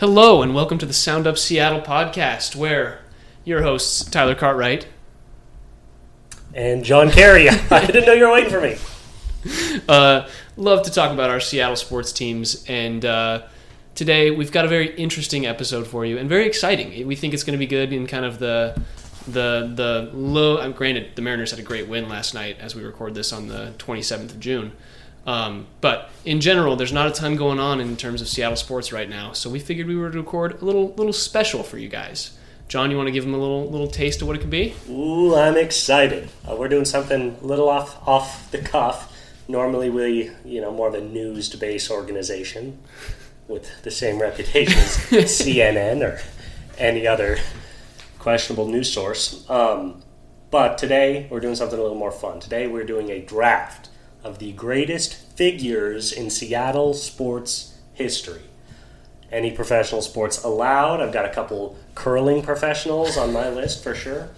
Hello, and welcome to the Sound Up Seattle podcast, where your hosts, Tyler Cartwright. And John Kerry. I didn't know you were waiting for me. Uh, love to talk about our Seattle sports teams, and uh, today we've got a very interesting episode for you, and very exciting. We think it's going to be good in kind of the the the low. Granted, the Mariners had a great win last night as we record this on the 27th of June. Um, but in general, there's not a ton going on in terms of Seattle sports right now, so we figured we would record a little little special for you guys. John, you want to give them a little little taste of what it could be? Ooh, I'm excited. Uh, we're doing something a little off off the cuff. Normally, we you know more of a news based organization with the same reputation as CNN or any other questionable news source. Um, but today we're doing something a little more fun. Today we're doing a draft of the greatest figures in Seattle sports history. Any professional sports allowed. I've got a couple curling professionals on my list for sure.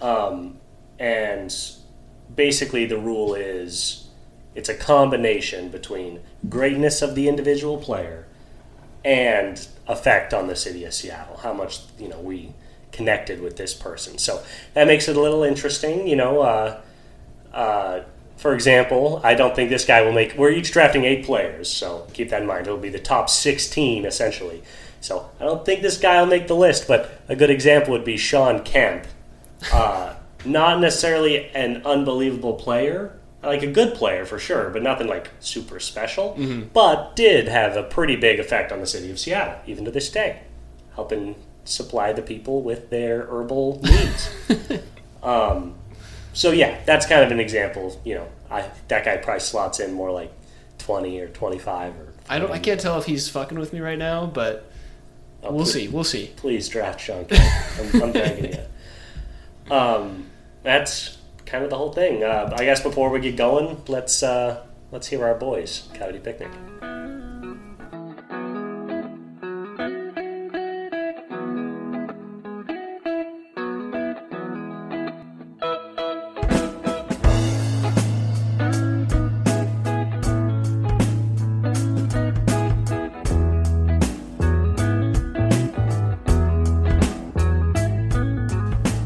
Um, and basically, the rule is it's a combination between greatness of the individual player and effect on the city of Seattle. How much you know we connected with this person. So that makes it a little interesting. You know, uh, uh, for example, I don't think this guy will make. We're each drafting eight players, so keep that in mind. It'll be the top 16 essentially. So I don't think this guy will make the list, but a good example would be Shawn Kemp. Uh, not necessarily an unbelievable player, like a good player for sure, but nothing like super special. Mm-hmm. But did have a pretty big effect on the city of Seattle, even to this day, helping supply the people with their herbal needs. um, so yeah, that's kind of an example. You know, I that guy probably slots in more like twenty or twenty five or. I don't. I can't tell if he's fucking with me right now, but Oh, we'll please- see. We'll see. Please draft Shawn. I'm, I'm begging you. Um, that's kind of the whole thing. Uh, I guess before we get going, let's uh, let's hear our boys Cavity Picnic.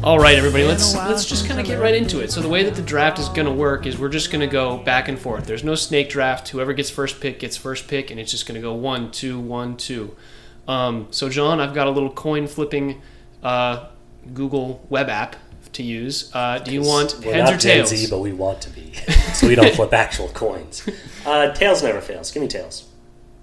All right, everybody. Let's let's just kind of get right into it. So the way that the draft is going to work is we're just going to go back and forth. There's no snake draft. Whoever gets first pick gets first pick, and it's just going to go one, two, one, two. Um, so John, I've got a little coin flipping uh, Google web app to use. Uh, do you want We're heads not or tails? Gen Z, but we want to be, so we don't flip actual coins. Uh, tails never fails. Give me tails.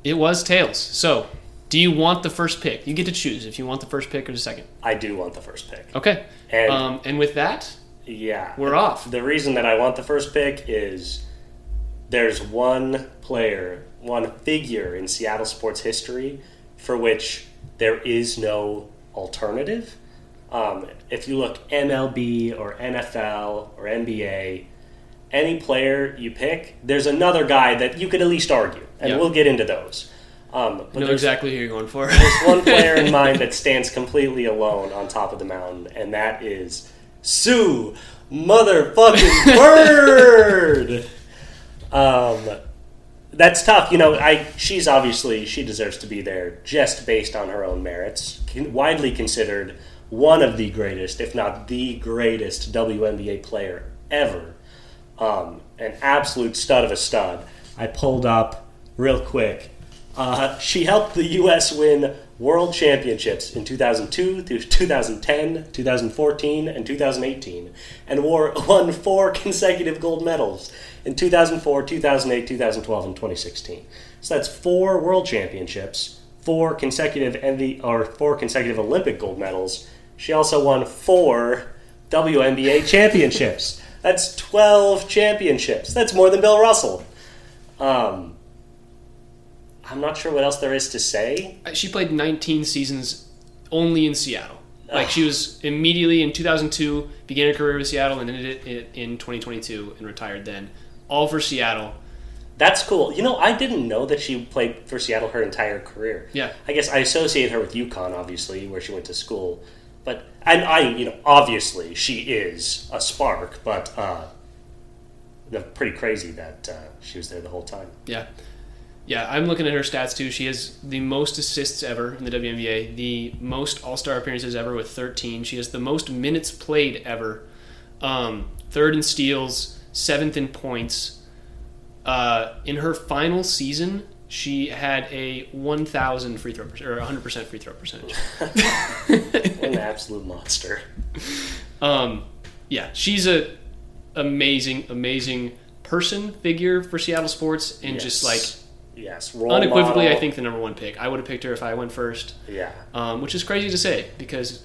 It was tails. So, do you want the first pick? You get to choose if you want the first pick or the second. I do want the first pick. Okay. And Um, and with that, yeah, we're off. The reason that I want the first pick is there's one player, one figure in Seattle sports history for which there is no alternative. Um, if you look MLB or NFL or NBA, any player you pick, there's another guy that you could at least argue, and Yeah. we'll get into those. Um, know exactly who you're going for. there's one player in mind that stands completely alone on top of the mountain, and that is Sue Motherfucking Bird. um, that's tough. You know, I she's obviously she deserves to be there just based on her own merits. Widely considered one of the greatest, if not the greatest, WNBA player ever. Um, an absolute stud of a stud. I pulled up real quick. Uh, she helped the U.S. win world championships in 2002 through 2010, 2014, and 2018, and wore, won four consecutive gold medals in 2004, 2008, 2012, and 2016. So that's four world championships, four consecutive or four consecutive Olympic gold medals. She also won four WNBA championships. That's 12 championships. That's more than Bill Russell. Um, I'm not sure what else there is to say. she played 19 seasons only in Seattle. Like she was immediately in 2002 began her career with Seattle and ended it in 2022 and retired then, all for Seattle. That's cool. You know, I didn't know that she played for Seattle her entire career. Yeah. I guess I associate her with UConn, obviously, where she went to school. But and I, you know, obviously she is a spark, but uh, the pretty crazy that uh, she was there the whole time. Yeah. Yeah, I'm looking at her stats too. She has the most assists ever in the WNBA, the most All Star appearances ever with 13. She has the most minutes played ever, um, third in steals, seventh in points. Uh, in her final season, she had a 1,000 free throw or 100% free throw percentage. An absolute monster. Um, yeah, she's a amazing, amazing person figure for Seattle sports, and just like Yes. unequivocally, I think the number one pick. I would have picked her if I went first, Yeah, um, which is crazy to say because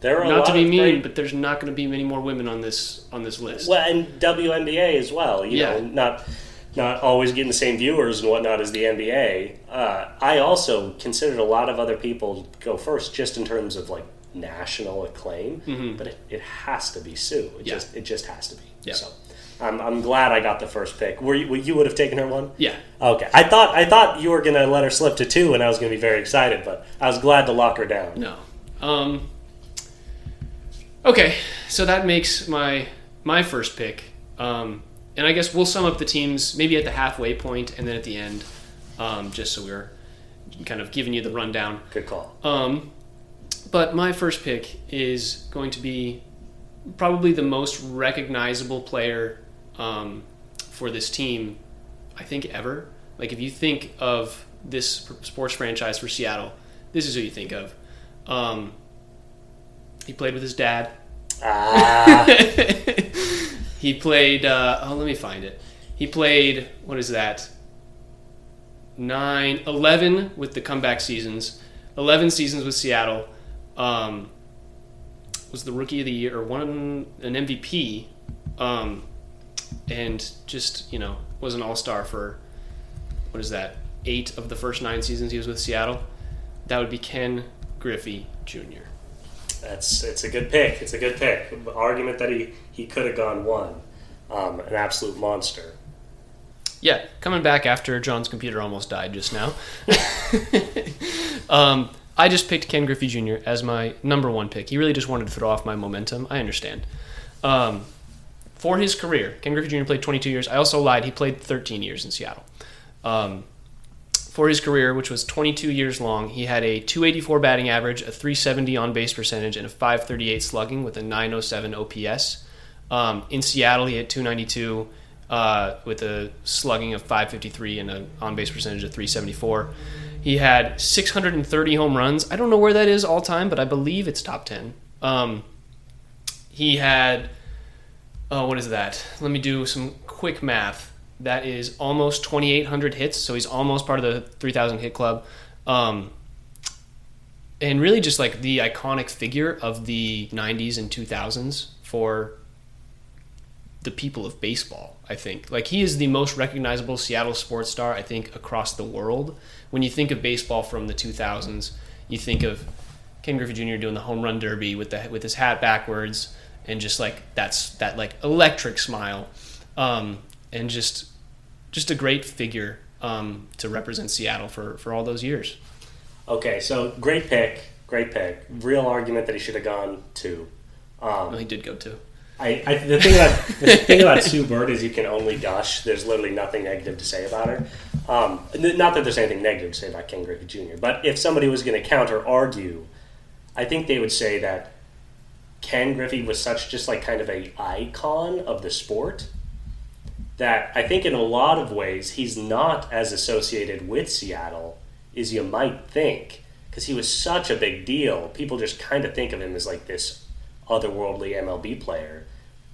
there are not to be mean, great- but there's not going to be many more women on this on this list. Well, and WNBA as well. You Yeah. know, not not always getting the same viewers and whatnot as the NBA. Uh, I also considered a lot of other people go first, just in terms of like national acclaim. But it, it has to be Sue. It Mm-hmm. Yeah. just it just has to be. Yeah. So I'm, I'm glad I got the first pick. Were you, you would have taken her one? Yeah, Okay. I thought I thought you were gonna let her slip to two, and I was gonna be very excited. But I was glad to lock her down. no. Um, okay, so that makes my my first pick, um, and I guess we'll sum up the teams maybe at the halfway point and then at the end, um, just so we're kind of giving you the rundown. Good call. Um, but my first pick is going to be probably the most recognizable player um, for this team, I think, ever. Like, if you think of this sports franchise for Seattle, this is who you think of. Um, he played with his dad. Ah, he played. Uh, oh, let me find it. He played. What is that? Nine, 11 with the comeback seasons. Eleven seasons with Seattle. Um, was the rookie of the year or won an MVP, um, and just you know was an All Star for what is that? Eight of the first nine seasons he was with Seattle. That would be Ken Griffey Jr. That's it's a good pick. It's a good pick. Argument that he he could have gone one. Um, an absolute monster. Yeah, coming back after John's computer almost died just now. um, I just picked Ken Griffey Jr. as my number one pick. He really just wanted to throw off my momentum. I understand. Um, for his career, Ken Griffey Jr. played 22 years. I also lied. He played 13 years in Seattle. Um, for his career, which was 22 years long, he had a 284 batting average, a 370 on base percentage, and a 538 slugging with a 907 OPS. Um, in Seattle, he had 292 uh, with a slugging of 553 and an on base percentage of 374. He had 630 home runs. I don't know where that is all time, but I believe it's top 10. Um, he had, oh, what is that? Let me do some quick math. That is almost 2,800 hits, so he's almost part of the 3,000 hit club. Um, and really just like the iconic figure of the 90s and 2000s for the people of baseball, I think. Like he is the most recognizable Seattle sports star, I think, across the world. When you think of baseball from the 2000s, you think of Ken Griffey Jr. doing the home run derby with the with his hat backwards and just like that's that like electric smile, um, and just just a great figure um, to represent Seattle for for all those years. Okay, so great pick, great pick. Real argument that he should have gone two. Um, Well, he did go to. I, I the thing about the thing about Sue Bird is you can only gush. There's literally nothing negative to say about her. Um, not that there's anything negative to say about Ken Griffey Jr. But if somebody was going to counter argue, I think they would say that Ken Griffey was such just like kind of a icon of the sport that I think in a lot of ways he's not as associated with Seattle as you might think because he was such a big deal. People just kind of think of him as like this otherworldly MLB player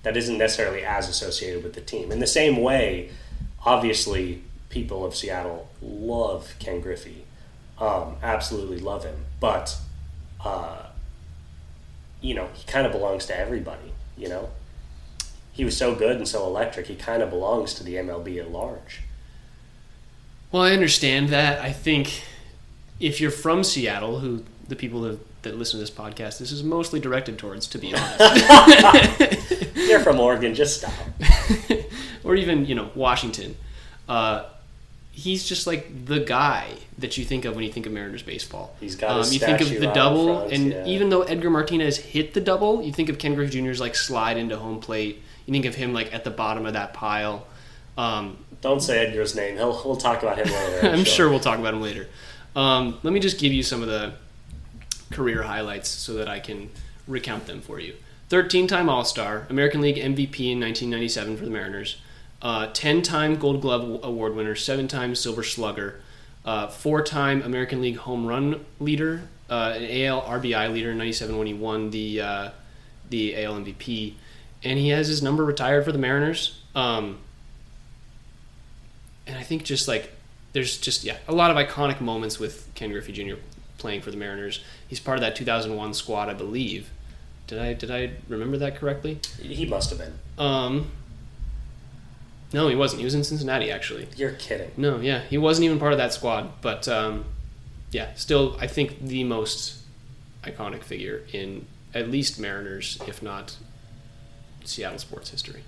that isn't necessarily as associated with the team. In the same way, obviously, people of Seattle love Ken Griffey, um, absolutely love him, but uh, you know he kind of belongs to everybody. You know, he was so good and so electric. He kind of belongs to the MLB at large. Well, I understand that. I think if you're from Seattle, who the people that, that listen to this podcast, this is mostly directed towards, to be honest, You're from Oregon, just stop. or even you know Washington. Uh, he's just like the guy that you think of when you think of Mariners baseball. He's got his you think of the double, front, and yeah. even though Edgar Martinez hit the double, you think of Ken Griffey Jr.'s like slide into home plate. You think of him like at the bottom of that pile. Um, Don't say Edgar's name. He'll, we'll talk about him later. I'm sure we'll talk about him later. Um, let me just give you some of the career highlights so that I can recount them for you. 13 time All Star, American League MVP in 1997 for the Mariners, 10 uh, time Gold Glove Award winner, 7 time Silver Slugger, uh, 4 time American League home run leader, uh, an AL RBI leader in 97 when he won the, uh, the AL MVP, and he has his number retired for the Mariners. Um, and I think just like there's just yeah a lot of iconic moments with Ken Griffey Jr. playing for the Mariners. He's part of that 2001 squad, I believe. Did I did I remember that correctly? He must have been. Um. No, he wasn't. He was in Cincinnati actually. You're kidding. No, yeah, he wasn't even part of that squad. But um, yeah, still, I think the most iconic figure in at least Mariners, if not Seattle sports history.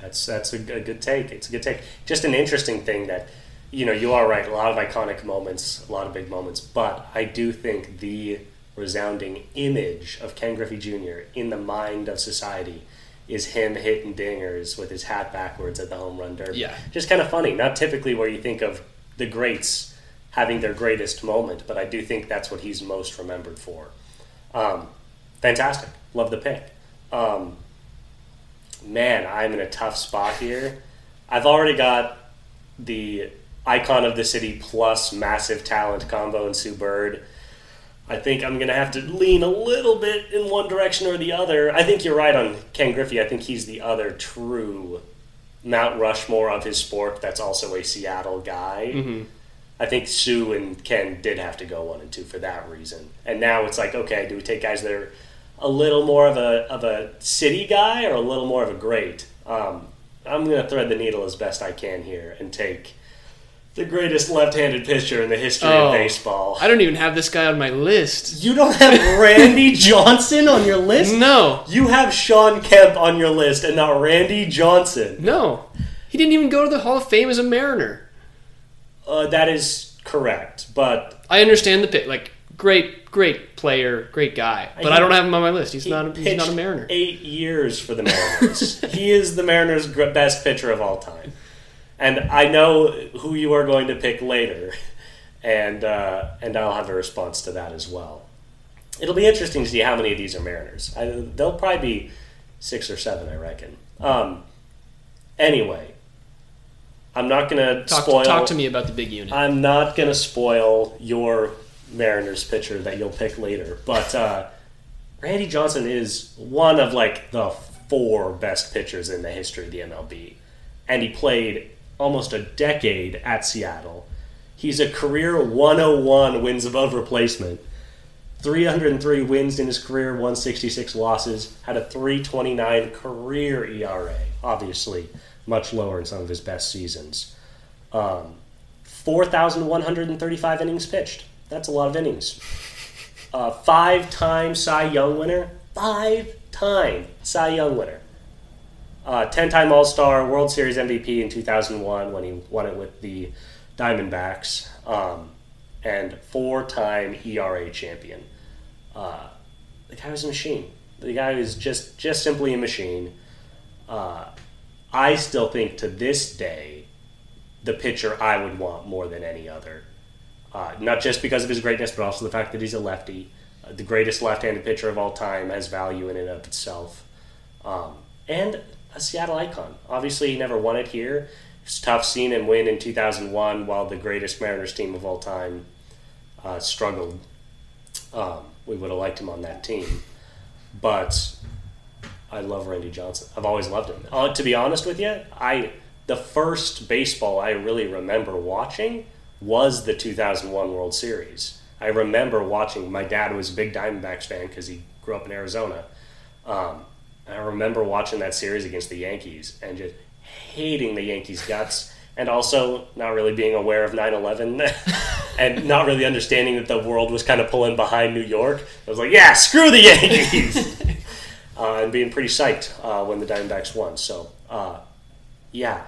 That's that's a good take. It's a good take. Just an interesting thing that you know you are right. A lot of iconic moments, a lot of big moments, but I do think the resounding image of Ken Griffey Jr. in the mind of society is him hitting dingers with his hat backwards at the home run derby. Yeah, just kind of funny. Not typically where you think of the greats having their greatest moment, but I do think that's what he's most remembered for. Um, fantastic. Love the pick. Um, man, I'm in a tough spot here. I've already got the icon of the city plus massive talent combo in Sue Bird. I think I'm going to have to lean a little bit in one direction or the other. I think you're right on Ken Griffey. I think he's the other true Mount Rushmore of his sport that's also a Seattle guy. Mm-hmm. I think Sue and Ken did have to go one and two for that reason. And now it's like, okay, do we take guys that are a little more of a of a city guy or a little more of a great. Um, I'm going to thread the needle as best I can here and take the greatest left-handed pitcher in the history Oh. of baseball. I don't even have this guy on my list. You don't have Randy Johnson on your list. No, You have Shawn Kemp on your list and not Randy Johnson. no, he didn't even go to the Hall of Fame as a Mariner. Uh, that is correct, but I understand the pick. Like, great, great player, great guy, but I, He- don't have him on my list. He's he not. A, he's not a Mariner. Eight years for the Mariners. he is the Mariners' best pitcher of all time, and I know who you are going to pick later, and uh, and I'll have a response to that as well. It'll be interesting to see how many of these are Mariners. I, they'll probably be six or seven, I reckon. Um, anyway, I'm not going to Talk, spoil. talk to me about the big unit. I'm not going to spoil your Mariners pitcher that you'll pick later, but uh, Randy Johnson is one of like the four best pitchers in the history of the MLB, and he played almost a decade at Seattle. He's a career 101 wins above replacement. 303 wins in his career, 166 losses, had a 329 career ERA, obviously much lower in some of his best seasons. Um, 4,135 innings pitched. That's a lot of innings. Uh, five time Cy Young winner. Five time Cy Young winner. Uh, 10 time All Star, World Series MVP in 2001 when he won it with the Diamondbacks. Um, and four time ERA champion. Uh, the guy was a machine. The guy was just, just simply a machine. Uh, I still think to this day, the pitcher I would want more than any other. Uh, not just because of his greatness, but also the fact that he's a lefty. Uh, the greatest left-handed pitcher of all time has value in and of itself, um, and a Seattle icon. Obviously, he never won it here. It's tough seeing him win in 2001 while the greatest Mariners team of all time uh, struggled. Um, we would have liked him on that team, but I love Randy Johnson. I've always loved him. Uh, to be honest with you, I the first baseball I really remember watching was the 2001 World Series. I remember watching. My dad was a big Diamondbacks fan because he grew up in Arizona. Um, I remember watching that series against the Yankees and just hating the Yankees' guts, and also not really being aware of 9/11 and not really understanding that the world was kind of pulling behind New York. I was like, yeah, screw the Yankees. uh, and being pretty psyched uh, when the Diamondbacks won. So, uh, yeah,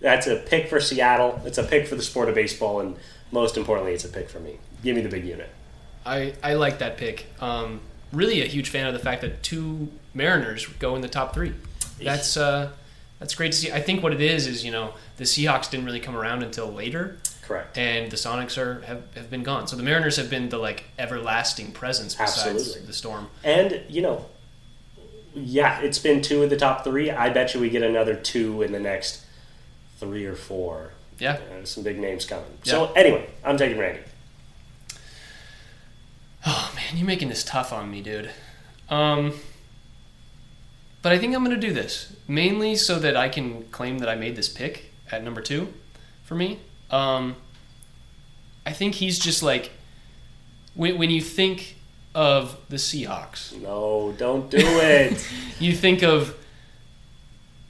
that's a pick for Seattle. It's a pick for the sport of baseball, and most importantly, it's a pick for me. Give me the big unit. I, I like that pick. Um, really a huge fan of the fact that two Mariners go in the top three. That's uh, That's great to see. I think what it is is you know the Seahawks didn't really come around until later, Correct. and the Sonics are have, have been gone. So the Mariners have been the like everlasting presence besides Absolutely. the Storm. And you know, yeah, it's been two of the top three. I bet you we get another two in the next three or four. Yeah, Uh, some big names coming. Yeah. So anyway, I'm taking Randy. Oh man, you're making this tough on me, dude. Um, but I think I'm going to do this mainly so that I can claim that I made this pick at number two for me. Um, I think he's just like when when you think of the Seahawks, No, don't do it. you think of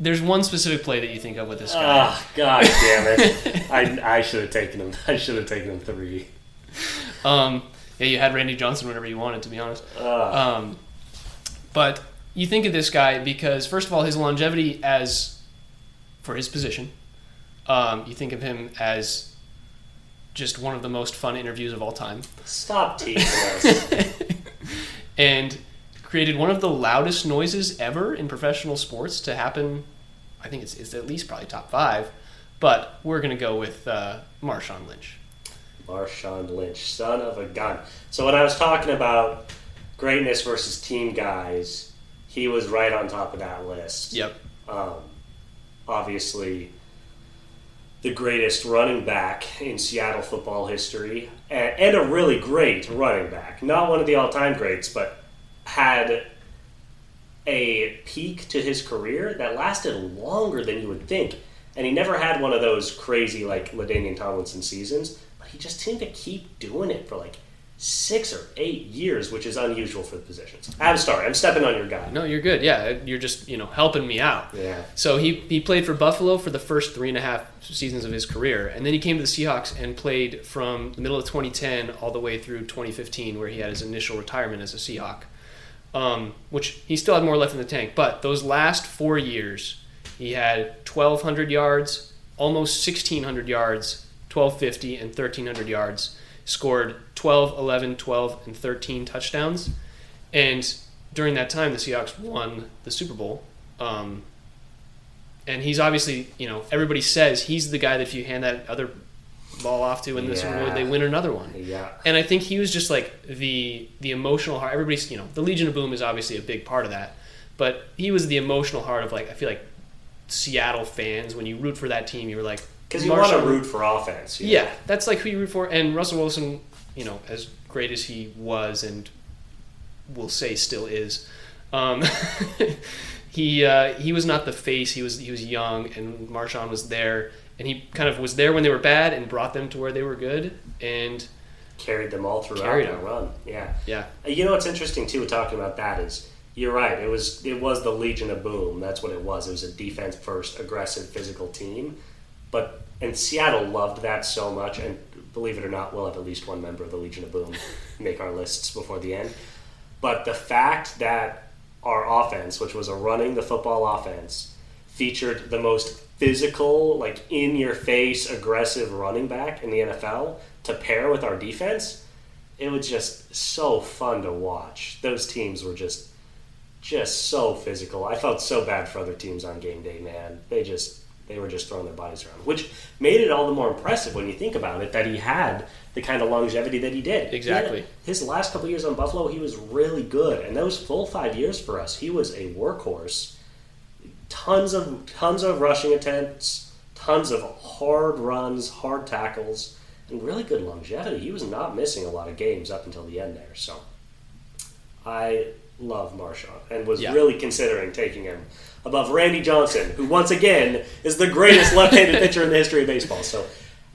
there's one specific play that you think of with this guy. Ah, god damn it! I, I should have taken him. I should have taken him three. Um, yeah, you had Randy Johnson whenever you wanted, to be honest. Ah, Um, but you think of this guy because, first of all, his longevity as for his position, um, you think of him as just one of the most fun interviews of all time, stop teasing us. and created one of the loudest noises ever in professional sports to happen. I think it's, it's at least probably top five, but we're gonna go with uh, Marshawn Lynch. Marshawn Lynch, son of a gun. So when I was talking about greatness versus team guys, he was right on top of that list. Yep. Um, obviously, the greatest running back in Seattle football history, and, and a really great running back. Not one of the all-time greats, but had a peak to his career that lasted longer than you would think. And he never had one of those crazy like LaDainian Tomlinson seasons, but he just seemed to keep doing it for like six or eight years, which is unusual for the positions. I'm sorry, I'm stepping on your guy. No, you're good. Yeah, you're just you know helping me out. Yeah. So he, he played for Buffalo for the first three and a half seasons of his career, and then he came to the Seahawks and played from the middle of 2010 all the way through 2015, where he had his initial retirement as a Seahawk. Um, which he still had more left in the tank, but those last four years, he had 1,200 yards, almost 1,600 yards, 1,250, and 1,300 yards. Scored 12, 11, 12, and 13 touchdowns. And during that time, the Seahawks won the Super Bowl. Um, and he's obviously, you know, everybody says he's the guy that if you hand that other ball off to in the Super Bowl, they win another one. Yeah. And I think he was just like the the emotional heart. Everybody's, you know, the Legion of Boom is obviously a big part of that, but he was the emotional heart of like I feel like Seattle fans. When you root for that team, you were like Because you want to root for offense. know? yeah, that's like who you root for. And Russell Wilson, you know, as great as he was and will say still is, um, he uh, he was not the face. He was he was young, and Marshawn was there, and he kind of was there when they were bad and brought them to where they were good. And Carried them all throughout Carried their them. run. Yeah. yeah, Uh, You know what's interesting too, talking about that is you're right. It was it was the Legion of Boom. That's what it was. It was a defense first, aggressive, physical team. But and Seattle loved that so much. And believe it or not, we'll have at least one member of the Legion of Boom make our lists before the end. But the fact that our offense, which was a running the football offense, featured the most physical, like in your face, aggressive running back in the NFL to pair with our defense, it was just so fun to watch. Those teams were just just so physical. I felt so bad for other teams on game day, man. They just they were just throwing their bodies around, which made it all the more impressive when you think about it that he had the kind of longevity that he did. He Exactly. had- his last couple years on Buffalo, he was really good, and those full five years for us, he was a workhorse. Tons of tons of rushing attempts, tons of hard runs, hard tackles, and really good longevity. He was not missing a lot of games up until the end there. So, I love Marshawn and was Yeah. really considering taking him above Randy Johnson, who once again is the greatest left-handed pitcher in the history of baseball. So,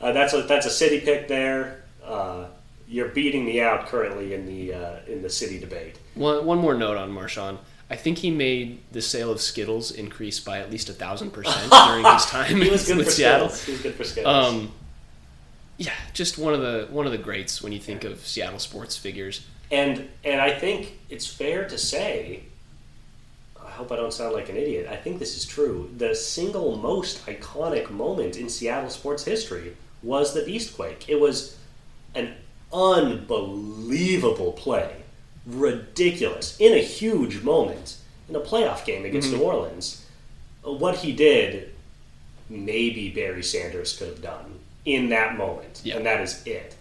uh, that's a that's a city pick there. Uh, you're beating me out currently in the uh, in the city debate. one one more note on Marshawn. I think he made the sale of Skittles increase by at least a thousand percent during his time He was good with for Seattle. Skittles. He was good for Skittles. Um, yeah, just one of the one of the greats when you think of Seattle sports figures. And and I think it's fair to say, hope I don't sound like an idiot. I think this is true. The single most iconic moment in Seattle sports history was the Beastquake. It was an unbelievable play, ridiculous, in a huge moment in a playoff game against mm-hmm. New Orleans. what he did, maybe Barry Sanders could have done in that moment, Yeah. and that is it.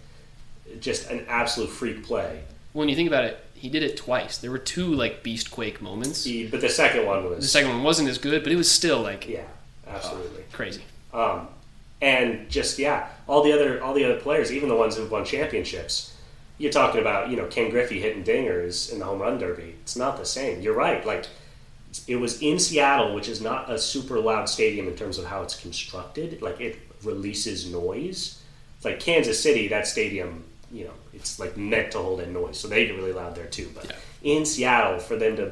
Just an absolute freak play. When you think about it, he did it twice. There were two like beast quake moments. He, but the second one was the second one wasn't as good, but it was still like yeah, absolutely. crazy. Um, and just yeah, all the other all the other players, even the ones who've won championships, you're talking about you know Ken Griffey hitting dingers in the home run derby. It's not the same. You're right. Like it was in Seattle, which is not a super loud stadium in terms of how it's constructed. Like it releases noise. It's like Kansas City, that stadium, you know, it's like meant to hold in noise, so they get really loud there too. But Yeah. in Seattle, for them to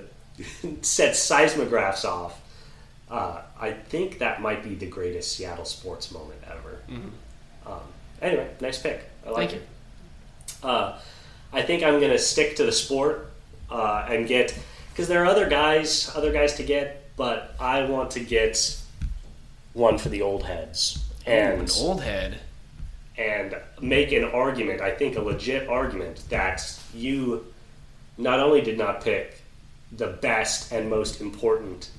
set seismographs off uh, I think that might be the greatest Seattle sports moment ever. Um, anyway, nice pick. I like Thank you. it. Uh, I think I'm going to stick to the sport uh, and get because there are other guys, other guys to get, but I want to get one for the old heads Ooh, and an old head. And make an argument. I think a legit argument that you not only did not pick the best and most important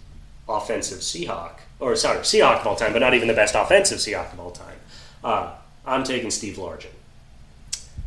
offensive Seahawk, or sorry, Seahawk of all time, but not even the best offensive Seahawk of all time. Uh, I'm taking Steve Largent,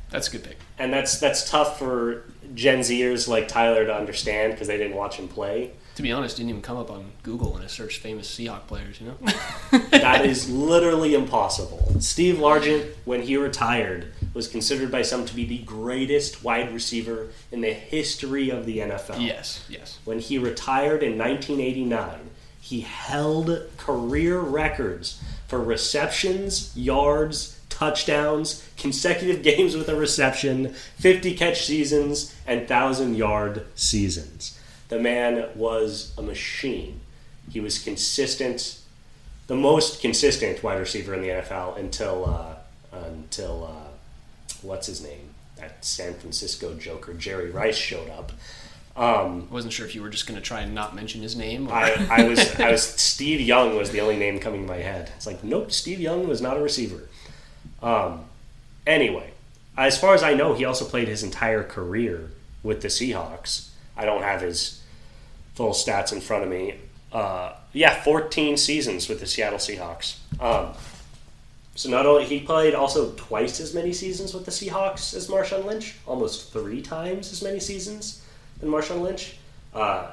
That's a good pick. and that's that's tough for Gen Zers like Tyler to understand because they didn't watch him play. To be honest, didn't even come up on Google when I searched famous Seahawk players. You know. That is literally impossible. Steve Largent, when he retired, was considered by some to be the greatest wide receiver in the history of the NFL. yes. Yes. When he retired in 1989, he held career records for receptions, yards, touchdowns, consecutive games with a reception, 50 catch seasons, and 1,000 yard seasons. The man was a machine. He was consistent, the most consistent wide receiver in the NFL until uh, until uh, what's his name? That San Francisco Joker Jerry Rice showed up. Um, I wasn't sure if you were just going to try and not mention his name. Or... I, I was I was Steve Young was the only name coming to my head. It's like nope, Steve Young was not a receiver. Um, anyway, as far as I know, he also played his entire career with the Seahawks. I don't have his full stats in front of me. Uh, yeah, 14 seasons with the Seattle Seahawks. Um, so not only he played also twice as many seasons with the Seahawks as Marshawn Lynch, almost three times as many seasons than Marshawn Lynch. Uh,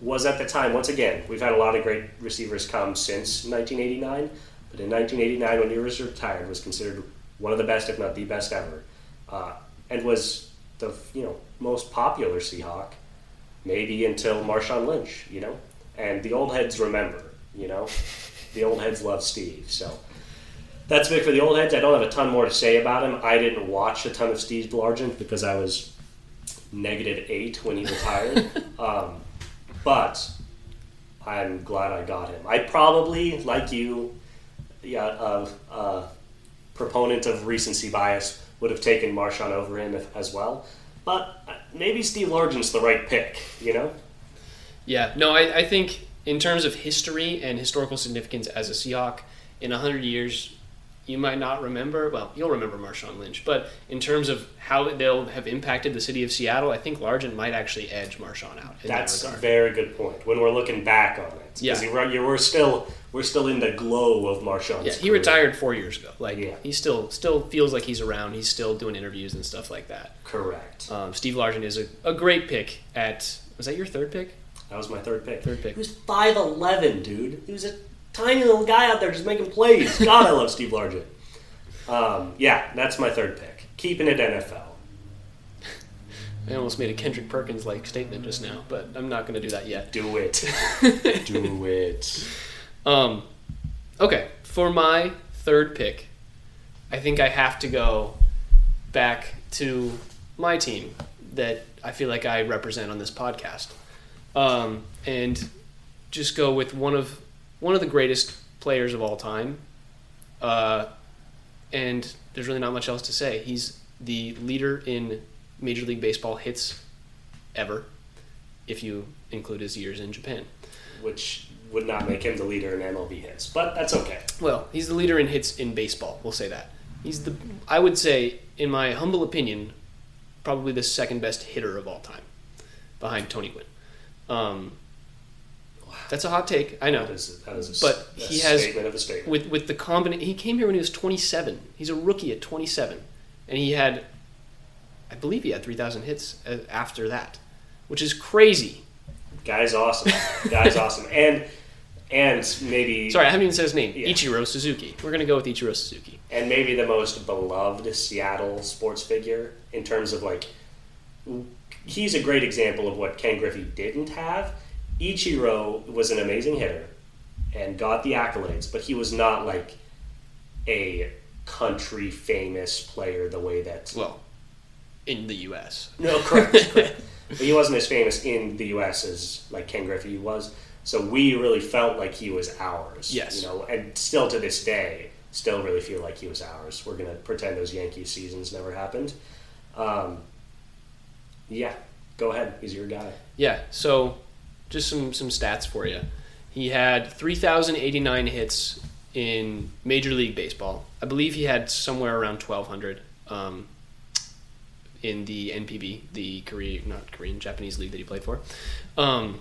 was at the time once again we've had a lot of great receivers come since 1989, but in 1989 when he was retired was considered one of the best, if not the best ever, uh, and was the you know most popular Seahawk maybe until Marshawn Lynch, you know, and the old heads remember, you know, the old heads love Steve, so. That's big for the old heads. I don't have a ton more to say about him. I didn't watch a ton of Steve Largent because I was negative eight when he retired. um, but I'm glad I got him. I probably, like you, yeah, a, a proponent of recency bias, would have taken Marshawn over him if, as well. But uh, maybe Steve Largent's the right pick, you know? Yeah, no, I, I think in terms of history and historical significance as a Seahawk, in 100 years, you might not remember, well, you'll remember Marshawn Lynch, but in terms of how they'll have impacted the city of Seattle, I think Largent might actually edge Marshawn out in That's that a very good point. When we're looking back on it, 'Cause Yeah. you're, you're, we're still we're still in the glow of Marshawn. Yeah, he career. retired four years ago. Like Yeah. he still still feels like he's around. He's still doing interviews and stuff like that. Correct. Um, Steve Largent is a, a great pick. At was that your third pick? That was my third pick. Third pick. He was five eleven, dude. He was a tiny little guy out there just making plays. God, I love Steve Largent. Um, yeah, that's my third pick. Keeping it NFL. I almost made a Kendrick Perkins like statement just now, but I'm not going to do that yet. Do it. Do it. Um, okay, for my third pick, I think I have to go back to my team that I feel like I represent on this podcast, um, and just go with one of one of the greatest players of all time. Uh, and there's really not much else to say. He's the leader in Major League Baseball hits ever, if you include his years in Japan. Which would not make him the leader in MLB hits, but that's okay. Well, he's the leader in hits in baseball. We'll say that. He's the, I would say, in my humble opinion, probably the second best hitter of all time, behind Tony Gwynn. Um, That's a hot take. I know. That is, that is a, But he has- statement of a statement. With with the combination, he came here when he was 27. He's a rookie at 27, and he had, I believe, he had 3,000 hits uh, after that, which is crazy. Guy's awesome. Guy's awesome. And and maybe Sorry, I haven't even said his name. Yeah. Ichiro Suzuki. We're gonna go with Ichiro Suzuki. and maybe the most beloved Seattle sports figure in terms of like he's a great example of what Ken Griffey didn't have. Ichiro was an amazing hitter and got the accolades, but he was not like a country famous player the way that Well, in the U.S. no correct, correct. but he wasn't as famous in the U.S. as like Ken Griffey was. So we really felt like he was ours. Yes. you know, and still to this day, still really feel like he was ours. We're gonna pretend those Yankee seasons never happened. Um, yeah, go ahead. He's your guy. Yeah. So, just some some stats for you. He had 3,089 hits in Major League Baseball. I believe he had somewhere around 1,200 um, in the NPB, the Korean, not Korean, Japanese league that he played for. Um,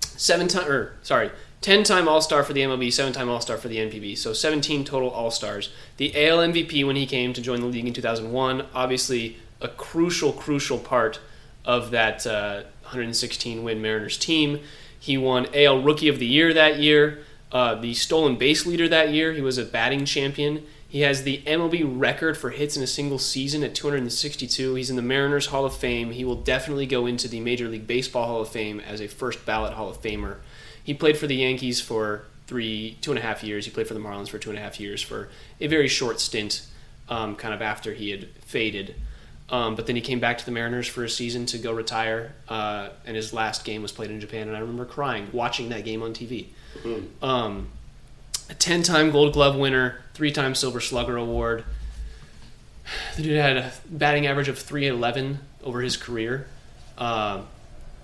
seven time, or sorry, 10 time All Star for the MLB, seven time All Star for the NPB. So 17 total All Stars. The AL MVP when he came to join the league in 2001, obviously a crucial, crucial part of that uh, 116 win Mariners team. He won AL Rookie of the Year that year, uh, the stolen base leader that year. He was a batting champion. He has the MLB record for hits in a single season at 262. He's in the Mariners Hall of Fame. He will definitely go into the Major League Baseball Hall of Fame as a first ballot Hall of Famer. He played for the Yankees for three, two and a half years. He played for the Marlins for two and a half years for a very short stint, um, kind of after he had faded. Um, but then he came back to the Mariners for a season to go retire, uh, and his last game was played in Japan. And I remember crying watching that game on TV. Um, a 10 time Gold Glove winner, three time Silver Slugger Award. The dude had a batting average of 311 over his career, uh,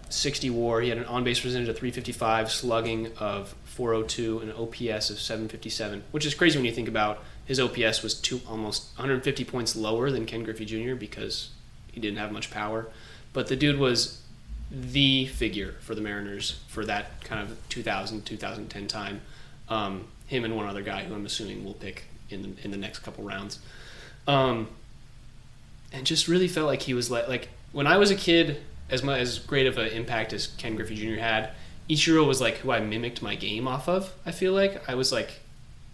60 war. He had an on base percentage of 355, slugging of 402, and an OPS of 757, which is crazy when you think about his OPS was two, almost 150 points lower than Ken Griffey Jr. because he didn't have much power. But the dude was the figure for the Mariners for that kind of 2000 2010 time. Um, him and one other guy who I'm assuming we'll pick in the in the next couple rounds. Um, and just really felt like he was like like when I was a kid, as much as great of an impact as Ken Griffey Jr. had, Ichiro was like who I mimicked my game off of. I feel like I was like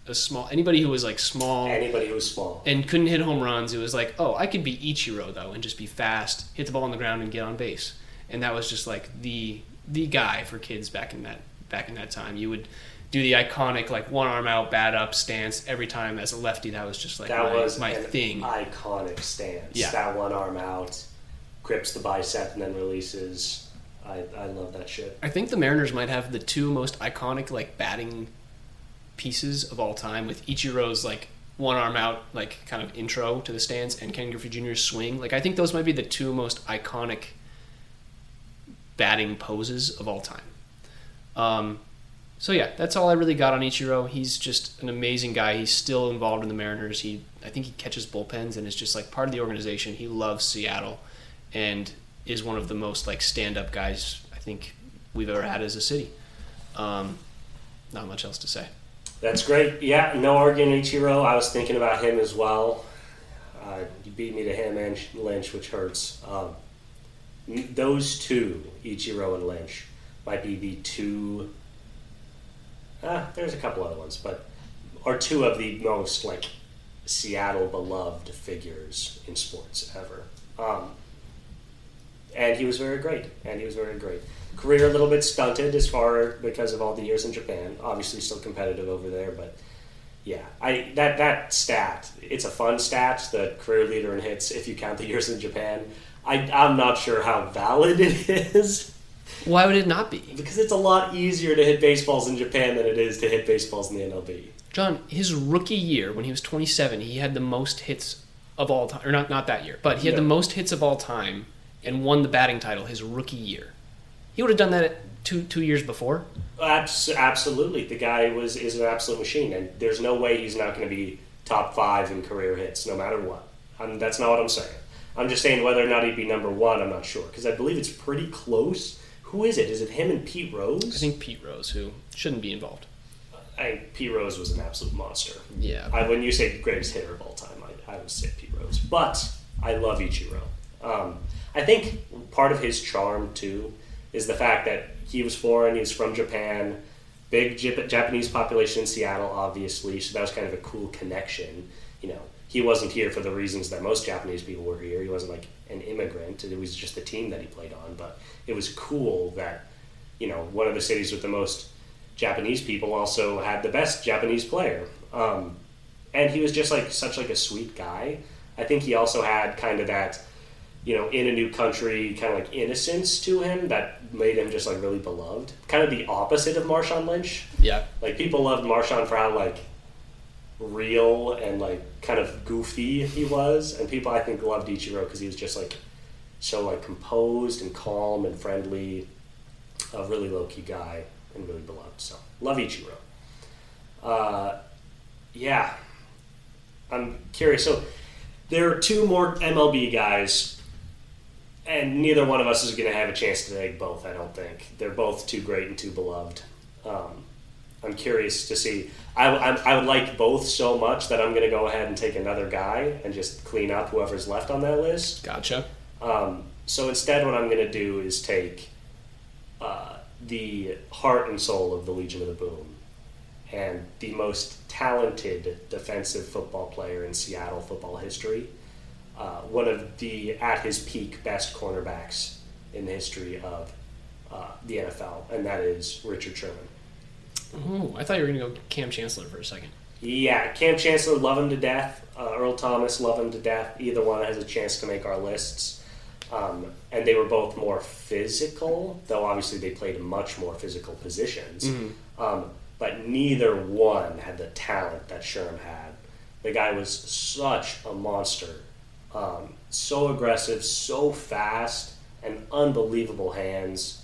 a small anybody who was like small Anybody who's small. and couldn't hit home runs. It was like, oh, I could be Ichiro though, and just be fast, hit the ball on the ground, and get on base. And that was just like the the guy for kids back in that back in that time. You would do the iconic like one arm out, bat up stance every time as a lefty. That was just like That my, was my thing. iconic stance. Yeah. That one arm out, grips the bicep and then releases. I, I love that shit. I think the Mariners might have the two most iconic like batting pieces of all time with Ichiro's like one arm out like kind of intro to the stance and Ken Griffey Jr.'s swing. Like I think those might be the two most iconic batting poses of all time. Um, so yeah, that's all I really got on Ichiro. He's just an amazing guy. He's still involved in the Mariners. He I think he catches bullpens and is just like part of the organization. He loves Seattle and is one of the most like stand-up guys I think we've ever had as a city. Um, not much else to say. That's great. Yeah, no arguing Ichiro. I was thinking about him as well. Uh, you beat me to him and Lynch, which hurts. Um, those two, Ichiro and Lynch, might be the two. Ah, there's a couple other ones, but are two of the most like Seattle beloved figures in sports ever. Um, and he was very great. And he was very great. Career a little bit stunted as far because of all the years in Japan. Obviously, still competitive over there, but yeah, I that that stat. It's a fun stat. The career leader in hits, if you count the years in Japan. I I'm not sure how valid it is Why would it not be? because it's a lot easier to hit baseballs in Japan than it is to hit baseballs in the MLB. John, his rookie year when he was 27, he had the most hits of all time, or not not that year, but he had the most hits of all time and won the batting title his rookie year. He would have done that two two years before. Abs- absolutely, the guy was is an absolute machine, and there's no way he's not going to be top five in career hits, no matter what. I'm, that's not what I'm saying. I'm just saying whether or not he'd be number one. I'm not sure because I believe it's pretty close who is it? Is it him and Pete Rose? I think Pete Rose, who shouldn't be involved. I, Pete Rose was an absolute monster. Yeah. I, when you say greatest hitter of all time, I, I would say Pete Rose. But I love Ichiro. Um, I think part of his charm too is the fact that he was foreign. He was from Japan. Big Jap- Japanese population in Seattle, obviously. So that was kind of a cool connection. You know, he wasn't here for the reasons that most Japanese people were here. He wasn't like an immigrant. It was just the team that he played on. But it was cool that you know one of the cities with the most Japanese people also had the best Japanese player. Um, and he was just like such like a sweet guy. I think he also had kind of that, you know, in a new country kind of like innocence to him that made him just like really beloved. Kind of the opposite of Marshawn Lynch. Yeah. Like people loved Marshawn for how like real and like kind of goofy he was, and people I think loved Ichiro because he was just like so like composed and calm and friendly, a really low key guy and really beloved. So love Ichiro. Uh, yeah, I'm curious. So there are two more MLB guys, and neither one of us is going to have a chance to take both. I don't think they're both too great and too beloved. Um, I'm curious to see. I, I, I would like both so much that I'm going to go ahead and take another guy and just clean up whoever's left on that list. Gotcha. Um, so instead, what I'm going to do is take uh, the heart and soul of the Legion of the Boom and the most talented defensive football player in Seattle football history. Uh, one of the, at his peak, best cornerbacks in the history of uh, the NFL, and that is Richard Sherman. Oh, I thought you were going to go Kam Chancellor for a second. Yeah, Kam Chancellor, love him to death. Uh, Earl Thomas, love him to death. Either one has a chance to make our lists. Um, and they were both more physical, though obviously they played much more physical positions. Um, but neither one had the talent that Sherm had. The guy was such a monster. Um, so aggressive, so fast, and unbelievable hands.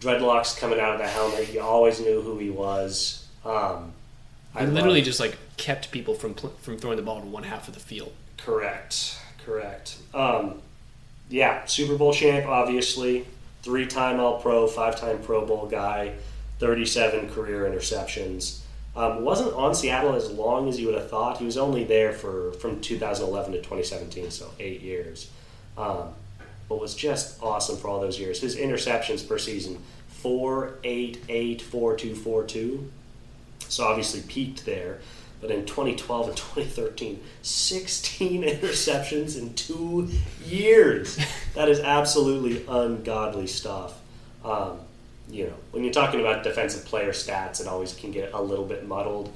Dreadlocks coming out of the helmet, you always knew who he was. Um, I literally just like kept people from pl- from throwing the ball to one half of the field. Correct. Correct. Um, yeah, Super Bowl champ, obviously. Three time All Pro, five time Pro Bowl guy, 37 career interceptions. Um, wasn't on Seattle as long as you would have thought. He was only there for from 2011 to 2017, so eight years. Um, but was just awesome for all those years. His interceptions per season 4, 8, 8, 4, 2, 4, 2. So obviously peaked there. But in 2012 and 2013, 16 interceptions in two years. That is absolutely ungodly stuff. Um, you know, when you're talking about defensive player stats, it always can get a little bit muddled.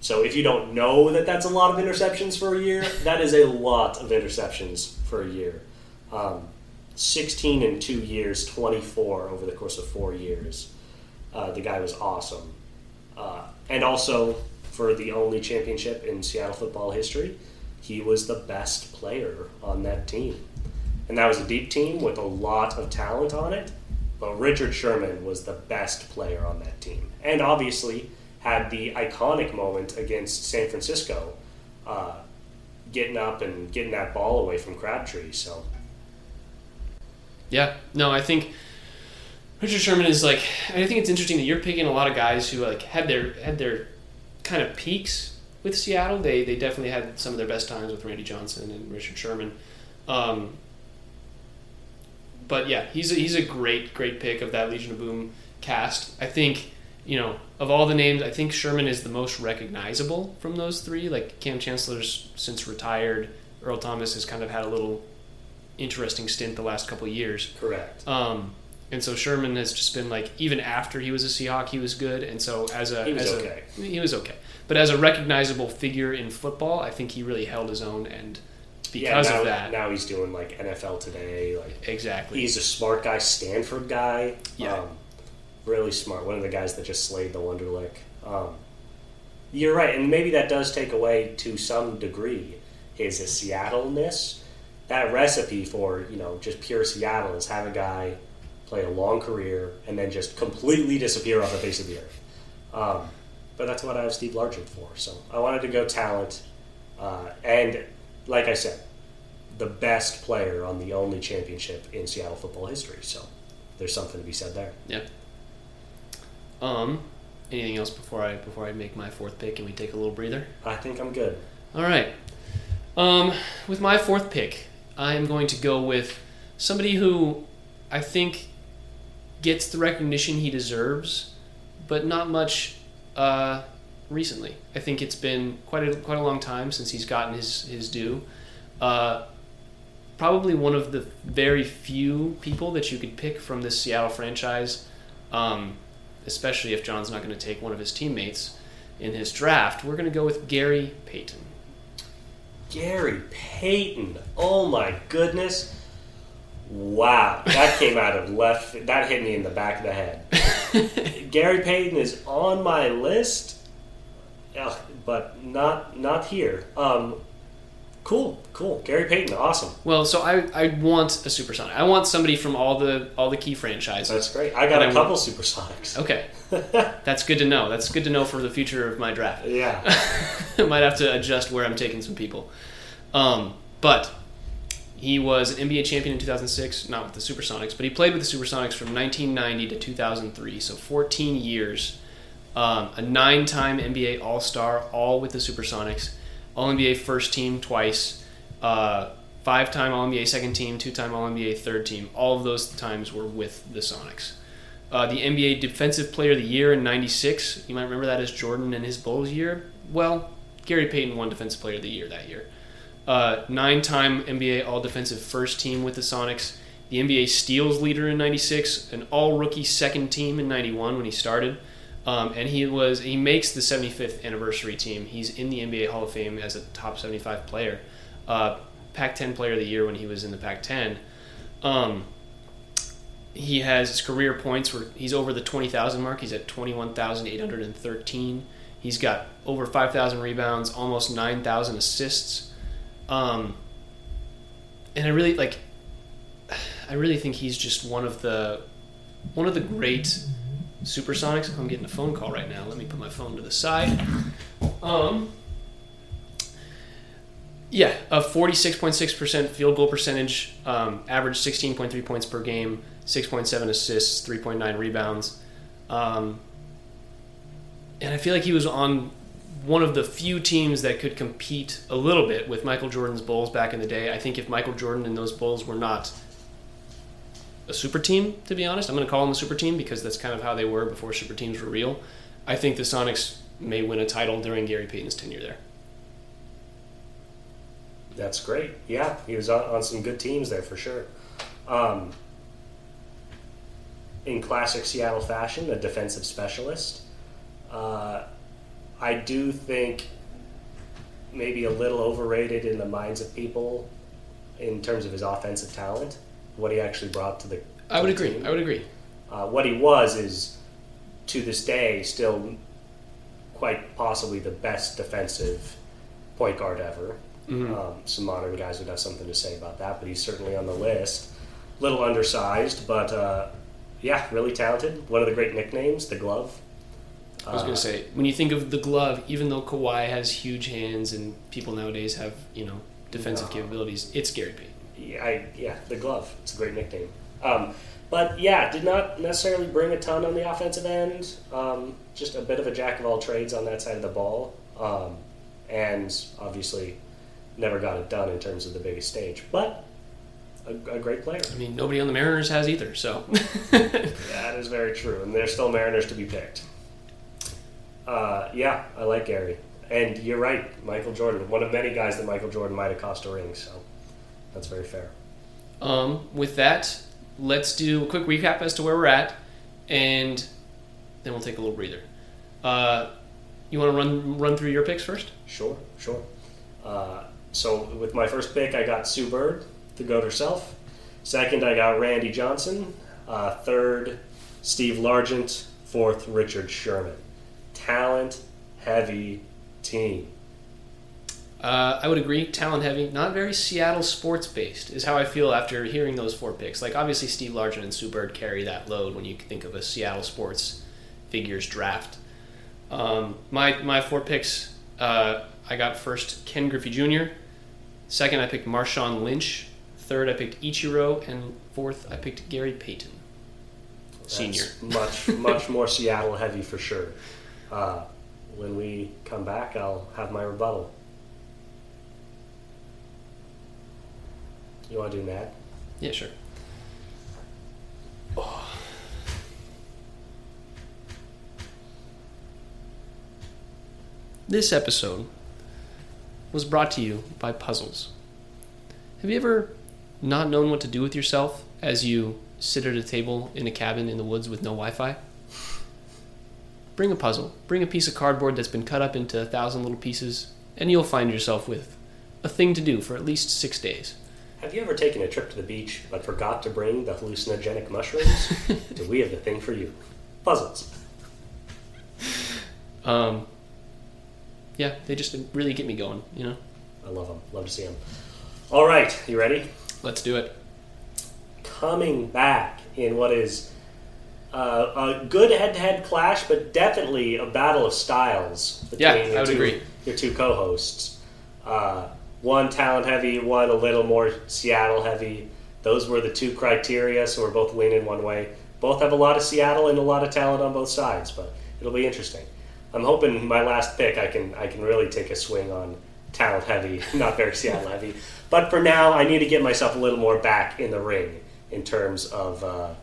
So if you don't know that that's a lot of interceptions for a year, that is a lot of interceptions for a year. Um, 16 in two years, 24 over the course of four years. Uh, the guy was awesome. Uh, and also, for the only championship in Seattle football history, he was the best player on that team. And that was a deep team with a lot of talent on it, but Richard Sherman was the best player on that team. And obviously, had the iconic moment against San Francisco, uh, getting up and getting that ball away from Crabtree. So, Yeah, no, I think Richard Sherman is like. I think it's interesting that you're picking a lot of guys who like had their had their kind of peaks with Seattle. They they definitely had some of their best times with Randy Johnson and Richard Sherman. Um, but yeah, he's a, he's a great great pick of that Legion of Boom cast. I think you know of all the names, I think Sherman is the most recognizable from those three. Like Kam Chancellor's since retired, Earl Thomas has kind of had a little interesting stint the last couple of years. correct. Um, and so Sherman has just been like, even after he was a Seahawk, he was good. And so as a He was as okay. a, he was okay. But as a recognizable figure in football, I think he really held his own. And because now, of that, now he's doing like NFL Today. Like exactly. he's a smart guy, Stanford guy. Yeah. Um, really smart. One of the guys that just slayed the Wonderlic. Um, you're right, and maybe that does take away to some degree his Seattle-ness. That recipe for you know just pure Seattle is have a guy play a long career and then just completely disappear off the face of the earth. Um, but that's what I have Steve Largent for. So I wanted to go talent, uh, and like I said, the best player on the only championship in Seattle football history. So there's something to be said there. Yeah. Um, anything else before I before I make my fourth pick and we take a little breather? I think I'm good. All right. Um, with my fourth pick, I am going to go with somebody who I think gets the recognition he deserves, but not much uh, recently. I think it's been quite a quite a long time since he's gotten his his due. Uh, probably one of the very few people that you could pick from this Seattle franchise, um, especially if John's not going to take one of his teammates in his draft. We're going to go with Gary Payton. Gary Payton. Oh my goodness. Wow. That came out of left. That hit me in the back of the head. Gary Payton is on my list, Ugh, but not not here. Um, cool, cool. Gary Payton, awesome. Well, so I, I want a supersonic. I want somebody from all the all the key franchises. That's great. I got a I couple supersonics. Okay, that's good to know. That's good to know for the future of my draft. Yeah. I might have to adjust where I'm taking some people. Um, but he was an NBA champion in 2006, not with the Supersonics, but he played with the Supersonics from 1990 to 2003, so 14 years. Um, a nine-time NBA All-Star, all with the Supersonics. All-NBA first team twice. Uh, five-time All-NBA second team, two-time All-NBA third team. All of those times were with the Sonics. Uh, the NBA Defensive Player of the Year in '96. You might remember that as Jordan and his Bulls year. Well, Gary Payton won Defensive Player of the Year that year. Uh, nine-time NBA All-Defensive First Team with the Sonics. The NBA Steals leader in '96. An All-Rookie Second Team in '91 when he started. Um, and he was he makes the 75th anniversary team. He's in the NBA Hall of Fame as a top 75 player. Uh, Pac-10 Player of the Year when he was in the Pac-10. Um, he has his career points where he's over the 20,000 mark. He's at 21,813. He's got over 5,000 rebounds, almost 9,000 assists. Um, and I really like I really think he's just one of the one of the great supersonics. I'm getting a phone call right now. Let me put my phone to the side. Um, yeah, a 46.6% field goal percentage, um, average 16.3 points per game, 6.7 assists, 3.9 rebounds. Um, and I feel like he was on one of the few teams that could compete a little bit with Michael Jordan's Bulls back in the day. I think if Michael Jordan and those Bulls were not a super team, to be honest, I'm going to call them a super team because that's kind of how they were before super teams were real. I think the Sonics may win a title during Gary Payton's tenure there. That's great. Yeah, he was on, on some good teams there for sure. Um, in classic Seattle fashion, a defensive specialist. Uh, I do think maybe a little overrated in the minds of people in terms of his offensive talent, what he actually brought to the. I would agree. team. I would agree. Uh, what he was is, to this day, still quite possibly the best defensive point guard ever. Mhm. Um, some modern guys would have something to say about that, but he's certainly on the list. Little undersized, but uh, yeah, really talented. One of the great nicknames, the glove. I was going Uh, to say, when you think of the glove, even though Kawhi has huge hands and people nowadays have, you know, defensive No. capabilities, it's Gary Payton. Yeah, I, yeah, the glove. It's a great nickname. Um, but yeah, did not necessarily bring a ton on the offensive end. Um, just a bit of a jack of all trades on that side of the ball, um, and obviously never got it done in terms of the biggest stage. But a, a great player. I mean, nobody on the Mariners has either, so. That is very true, and they're still Mariners to be picked. Uh, yeah, I like Gary, and you're right, Michael Jordan, one of many guys that Michael Jordan might have cost a ring. So that's very fair. um, with that, let's do a quick recap as to where we're at, and then we'll take a little breather. Uh, you want to run run through your picks first? Sure, sure. Uh, so with my first pick, I got Sue Bird, the goat herself. Second, I got Randy Johnson. Uh, third, Steve Largent. Fourth, Richard Sherman. Talent heavy team. Uh, I would agree. Talent heavy, not very Seattle sports based, is how I feel after hearing those four picks. Like obviously, Steve Largent and Sue Bird carry that load when you think of a Seattle sports figures draft. Um, my my four picks. Uh, I got first Ken Griffey Jr. Second, I picked Marshawn Lynch. Third, I picked Ichiro, and fourth, I picked Gary Payton. Senior. much much more Seattle heavy for sure. Uh, when we come back, I'll have my rebuttal. You want to do that? Yeah, sure. This episode was brought to you by Puzzles. Have you ever not known what to do with yourself as you sit at a table in a cabin in the woods with no Wi Fi? Bring a puzzle. Bring a piece of cardboard that's been cut up into a thousand little pieces, and you'll find yourself with a thing to do for at least six days. Have you ever taken a trip to the beach but forgot to bring the hallucinogenic mushrooms? do we have the thing for you? Puzzles. Um, yeah, they just really get me going, you know? I love them. Love to see them. All right, you ready? Let's do it. Coming back in what is uh, a good head-to-head clash, but definitely a battle of styles between Yeah, your I would two, agree. your two co-hosts. Uh, one talent heavy, one a little more Seattle heavy. Those were the two criteria, so we're both leaning one way. Both have a lot of Seattle and a lot of talent on both sides, but it'll be interesting. I'm hoping my last pick I can I can really take a swing on talent heavy, not very Seattle heavy. But for now, I need to get myself a little more back in the ring in terms of uh,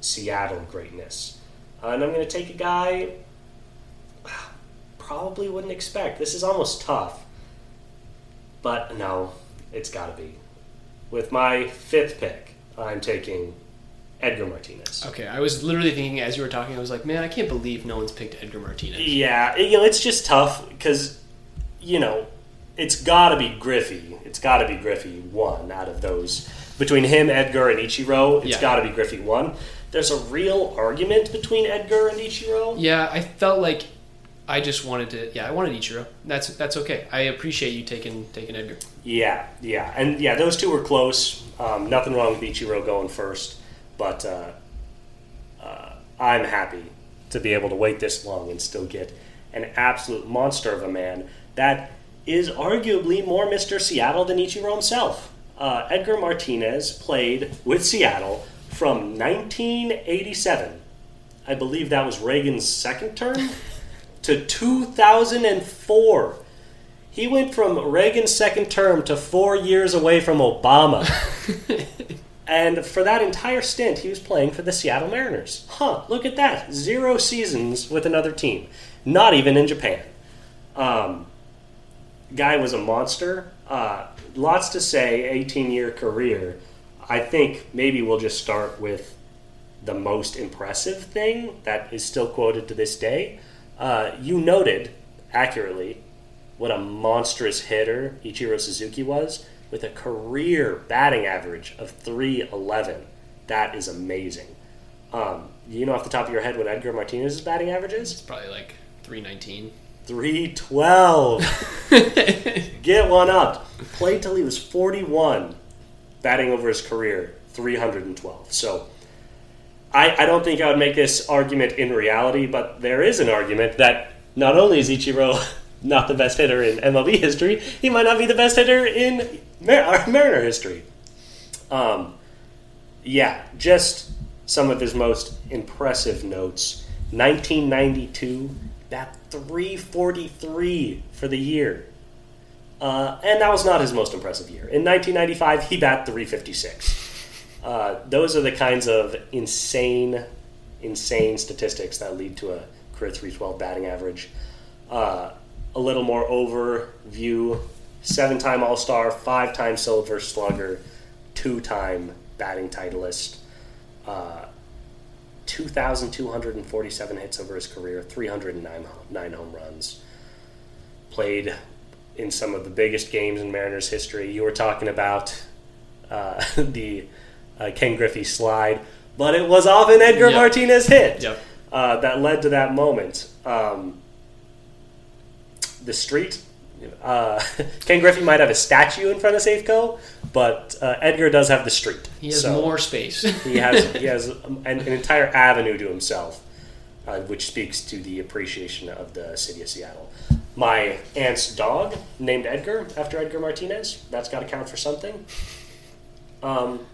Seattle greatness. Uh, and I'm going to take a guy probably wouldn't expect. This is almost tough. But no, it's got to be. With my fifth pick, I'm taking Edgar Martinez. Okay, I was literally thinking as you were talking, I was like, man, I can't believe no one's picked Edgar Martinez. Yeah, it- you know, it's just tough because, you know, it's got to be Griffey. It's got to be Griffey one out of those. Between him, Edgar, and Ichiro, it's Yeah. got to be Griffey one. There's a real argument between Edgar and Ichiro. Yeah, I felt like I just wanted to. Yeah, I wanted Ichiro. That's that's okay. I appreciate you taking taking Edgar. Yeah, yeah, and yeah, those two were close. Um, nothing wrong with Ichiro going first, but uh, uh, I'm happy to be able to wait this long and still get an absolute monster of a man that is arguably more Mr. Seattle than Ichiro himself. Uh, Edgar Martinez played with Seattle from 1987. I believe that was Reagan's second term to 2004. He went from Reagan's second term to four years away from Obama. and for that entire stint, he was playing for the Seattle Mariners. Huh, look at that. Zero seasons with another team. Not even in Japan. Um, guy was a monster. Uh, lots to say, 18 year career. I think maybe we'll just start with the most impressive thing that is still quoted to this day. Uh, you noted accurately what a monstrous hitter Ichiro Suzuki was with a career batting average of 311. That is amazing. Um, you know off the top of your head what Edgar Martinez's batting average is? It's probably like three nineteen. 312. Get one up. Played till he was 41, batting over his career, 312. So I, I don't think I would make this argument in reality, but there is an argument that not only is Ichiro not the best hitter in MLB history, he might not be the best hitter in Mar- Mariner history. Um, yeah, just some of his most impressive notes. 1992, bat 343 for the year. Uh, and that was not his most impressive year. In 1995, he bat 356. Uh, those are the kinds of insane, insane statistics that lead to a career 312 batting average. Uh, a little more overview seven time All Star, five time Silver Slugger, two time batting titleist. Uh, 2,247 hits over his career, 309 nine home runs. Played in some of the biggest games in Mariners history. You were talking about uh, the uh, Ken Griffey slide, but it was off an Edgar Yep. Martinez hit Yep. uh, that led to that moment. Um, the street. Uh, Ken Griffey might have a statue in front of Safeco, but uh, Edgar does have the street. He has So- more space. he has he has an, an entire avenue to himself, uh, which speaks to the appreciation of the city of Seattle. My aunt's dog named Edgar after Edgar Martinez. That's got to count for something. Um,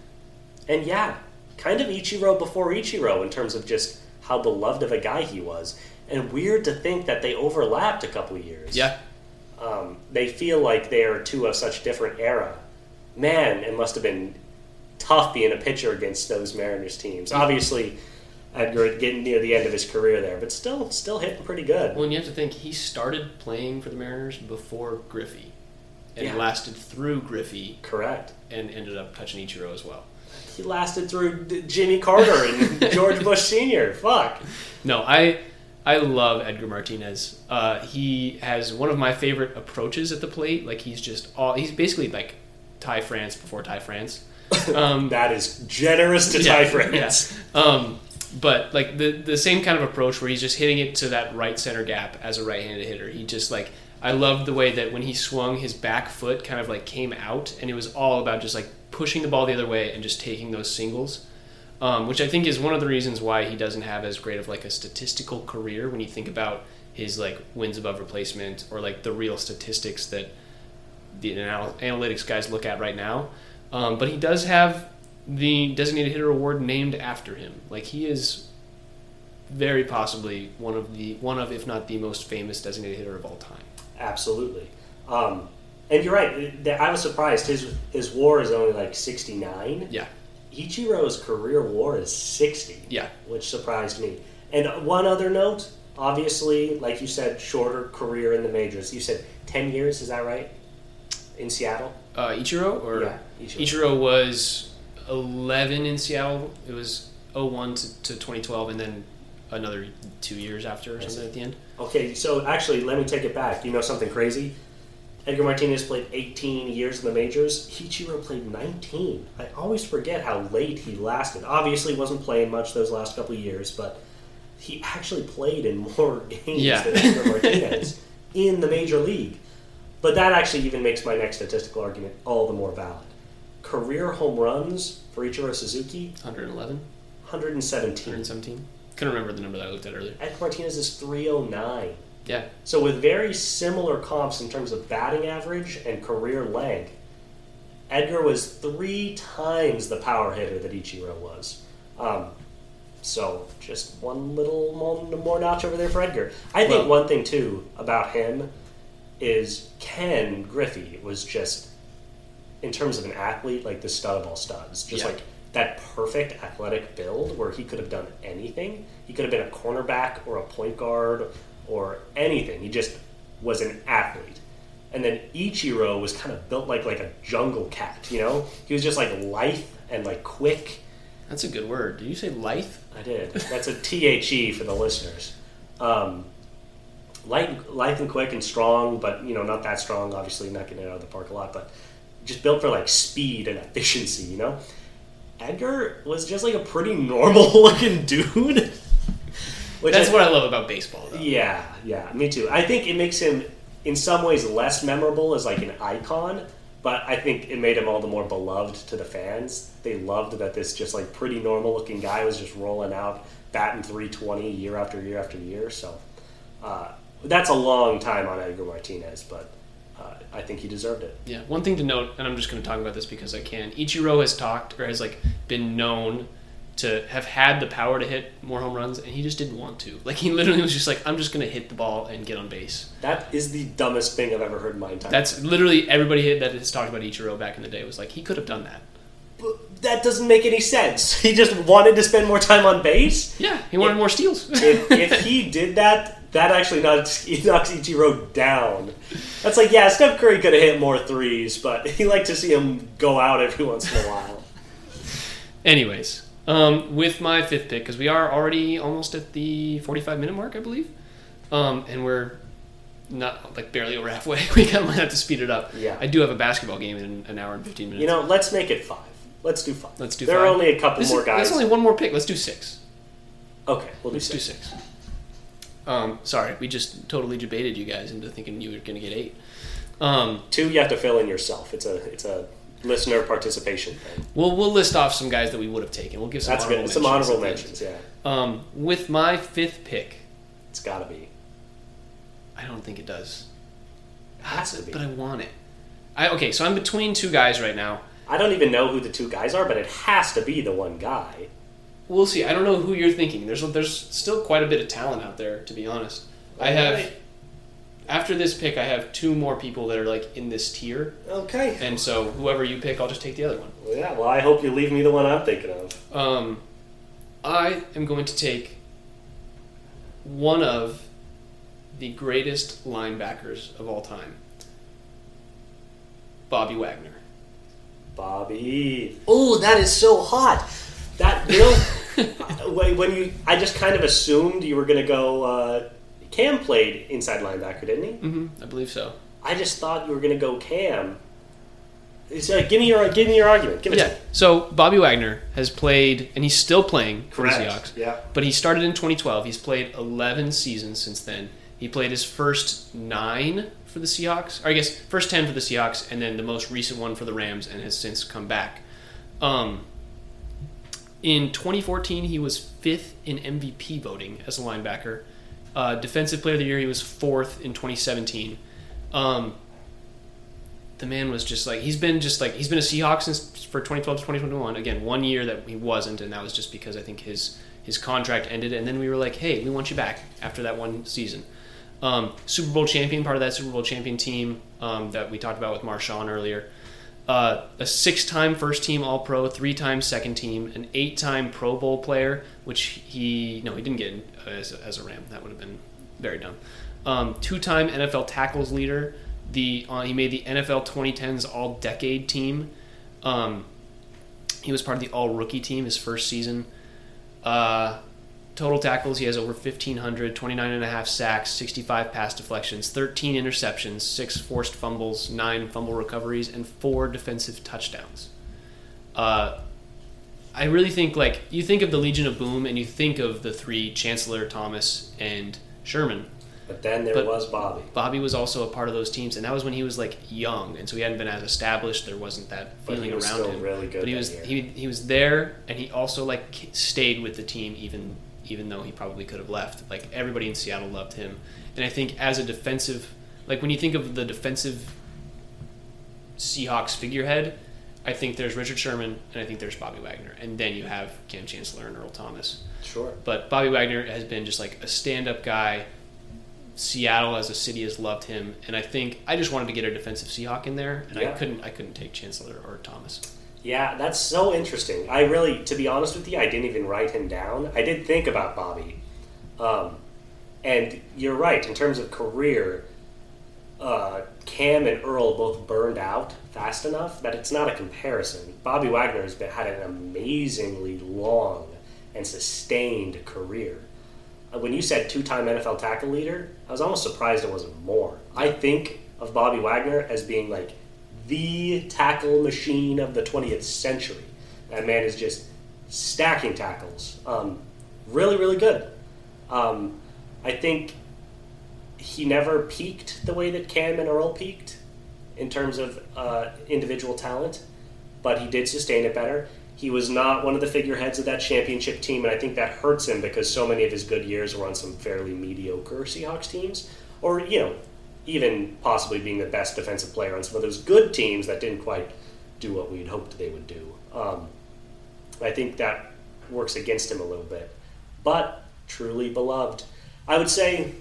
and yeah, kind of Ichiro before Ichiro in terms of just how beloved of a guy he was. And weird to think that they overlapped a couple years. Yeah. Um, they feel like they are two of such different era. Man, it must have been tough being a pitcher against those Mariners teams. Obviously, Edgar getting near the end of his career there, but still, still hitting pretty good. Well, and you have to think he started playing for the Mariners before Griffey, and Yeah. lasted through Griffey, Correct. and ended up touching Ichiro as well. He lasted through Jimmy Carter and George Bush Sr. Fuck. No, I I love Edgar Martinez. Uh, he has one of my favorite approaches at the plate. Like he's just all he's basically like Ty France before Ty France. Um, That is generous to Ty France. yeah. Um, but like the the same kind of approach where he's just hitting it to that right center gap as a right-handed hitter. He just like I loved the way that when he swung, his back foot kind of like came out, and it was all about just like pushing the ball the other way and just taking those singles. Um, which I think is one of the reasons why he doesn't have as great of like a statistical career when you think about his like wins above replacement or like the real statistics that the anal- analytics guys look at right now. Um, but he does have the designated hitter award named after him. Like he is very possibly one of the one of if not the most famous designated hitter of all time. Absolutely. Um, and you're right. I was surprised. His his WAR is only like 69. Yeah, Ichiro's career WAR is 60. yeah, which surprised me. And one other note, obviously, like you said, shorter career in the majors. You said 10 years, is that right? In Seattle? uh, Ichiro or Yeah, Ichiro. Ichiro was 11 in Seattle. It was 01 to, to 2012, and then another two years after or something at the end. Okay, so actually, let me take it back. You know something crazy? Edgar Martinez played 18 years in the majors. Ichiro played 19. I always forget how late he lasted. Obviously, wasn't playing much those last couple years, but he actually played in more games Yeah. than Edgar Martinez in the major league. But that actually even makes my next statistical argument all the more valid. Career home runs for Ichiro Suzuki, 111, 117. 117. Couldn't remember the number that I looked at earlier. Edgar Martinez is 309. Yeah, So with very similar comps in terms of batting average and career leg, Edgar was three times the power hitter that Ichiro was. Um, so just one little more, more notch over there for Edgar. I think Well- one thing too about him is Ken Griffey was just, in terms of an athlete, like the stud of all studs. Just Yeah. like that perfect athletic build where he could have done anything. He could have been a cornerback or a point guard or anything. He just was an athlete. And then Ichiro was kind of built like like a jungle cat, you know? He was just like lithe and like quick. that's a good word. Did you say lithe? I did. That's a T H E for the listeners. Um, light, lithe and quick and strong, but you know not that strong. Obviously, not getting it out of the park a lot, but just built for like speed and efficiency. You know, Edgar was just like a pretty normal looking dude. Which That's I- what I love about baseball, though. Yeah, yeah, me too. I think it makes him, in some ways, less memorable as like an icon, but I think it made him all the more beloved to the fans. They loved that this just like pretty normal looking guy was just rolling out batting 320 year after year after year. So uh, that's a long time on Edgar Martinez, but uh, I think he deserved it. Yeah, one thing to note, and I'm just going to talk about this because I can. Ichiro has talked or has like been known to have had the power to hit more home runs, and he just didn't want to. Like he literally was just like, "I'm just going to hit the ball and get on base." That is the dumbest thing I've ever heard in my entire That's literally everybody that has talked about Ichiro back in the day was like he could have done that. But that doesn't make any sense. He just wanted to spend more time on base. Yeah, he wanted Yeah. more steals. if, if he did that, that actually knocks, knocks Ichiro down. That's like, yeah, Steph Curry could have hit more threes, but he liked to see him go out every once in a while. Anyways, um, with my fifth pick, because we are already almost at the 45 minute mark, I believe, um, and we're not like barely over halfway. We kind of might have to speed it up. Yeah. I do have a basketball game in an hour and 15 minutes. You know, let's make it five. Let's do five. Let's do There five. are only a couple This more is- guys. There's only one more pick. Let's do six. okay, we'll do Let's do six. six. Um, sorry, we just totally debated you guys into thinking you were going to get eight. Um, Two, you have to fill in yourself. It's a it's a listener participation thing. we'll we'll list off some guys that we would have taken. We'll give some That's honorable good. Some honorable at the end. mentions. Yeah, Um, with my fifth pick, it's got to be. I don't think it does. Has to be. but I want it. I okay, so I'm between two guys right now. I don't even know who the two guys are, but it has to be the one guy. We'll see. I don't know who you're thinking. There's there's still quite a bit of talent out there, to be honest. I have after this pick, I have two more people that are like in this tier, Okay. and so whoever you pick, I'll just take the other one. Well, yeah. Well, I hope you leave me the one I'm thinking of. Um, I am going to take one of the greatest linebackers of all time, Bobby Wagner. Bobby. Oh, that is so hot. That you know, when when you, I just kind of assumed you were going to go. Uh, Kam played inside linebacker, didn't he? hmm I believe so. I just thought you were going to go Kam. So, give me your give me your argument. Give it Yeah. So Bobby Wagner has played, and he's still playing for the Seahawks. Yeah. But he started in 2012. He's played 11 seasons since then. He played his first nine for the Seahawks, or I guess first 10 for the Seahawks, and then the most recent one for the Rams, and has since come back. Um, in 2014, he was fifth in MVP voting as a linebacker. Uh, Defensive Player of the Year, he was fourth in 2017. Um, the man was just like he's been just like he's been a Seahawk since for 2012 to 2021. Again, one year that he wasn't, and that was just because I think his his contract ended, and then we were like, hey, we want you back after that one season. Um, Super Bowl champion, part of that Super Bowl champion team um, that we talked about with Marshawn earlier. Uh, a six-time first-team All-Pro, three-time second-team, an eight-time Pro Bowl player, which he no, he didn't get as a, as a Ram. That would have been very dumb. Um, two-time NFL tackles leader. The uh, he made the NFL 2010s All-Decade team. Um, he was part of the All-Rookie team his first season. Uh, total tackles, he has over 1,500, 29 and a half sacks, 65 pass deflections, 13 interceptions, 6 forced fumbles, 9 fumble recoveries, and 4 defensive touchdowns. Uh, I really think, like, you think of the Legion of Boom and you think of the three Chancellor, Thomas, and Sherman. But then there But- was Bobby. Bobby was also a part of those teams, and that was when he was like young, and so he hadn't been as established. There wasn't that But feeling he was around still him. really good but he was year. he, he was there, and he also like stayed with the team even even though he probably could have left. Like everybody in Seattle loved him, and I think as a defensive, like when you think of the defensive Seahawks figurehead, I think there's Richard Sherman, and I think there's Bobby Wagner, and then you have Kam Chancellor and Earl Thomas. Sure. But Bobby Wagner has been just like a stand-up guy. Seattle as a city has loved him, and I think I just wanted to get a defensive Seahawk in there, and I couldn't. I couldn't take Chancellor or Thomas. Yeah, that's so interesting. I really, to be honest with you, I didn't even write him down. I did think about Bobby. Um, and you're right, in terms of career, uh, Kam and Earl both burned out fast enough that it's not a comparison. Bobby Wagner has been, had an amazingly long and sustained career. Uh, When you said two time NFL tackle leader, I was almost surprised it wasn't more. I think of Bobby Wagner as being like the tackle machine of the 20th century. That man is just stacking tackles. Um, really, really good. Um, I think he never peaked the way that Kam and Earl peaked in terms of uh, individual talent, but he did sustain it better. He was not one of the figureheads of that championship team, and I think that hurts him because so many of his good years were on some fairly mediocre Seahawks teams, or you know, even possibly being the best defensive player on some of those good teams that didn't quite do what we'd hoped they would do. Um, I think that works against him a little bit, but truly beloved. I would say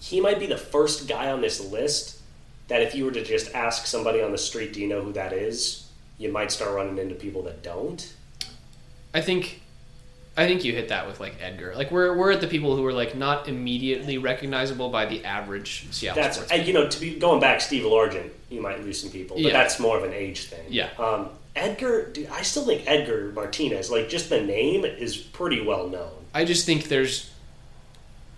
he might be the first guy on this list that if you were to just ask somebody on the street, do you know who that is? You might start running into people that don't. I think, I think you hit that with like Edgar. Like we're we're at the people who are like not immediately recognizable by the average Seattle That's sports. you know to be going back Steve Largent, you might lose some people, but Yeah. that's more of an age thing. Yeah. Um, Edgar, dude, I still think Edgar Martinez, like just the name is pretty well known. I just think there's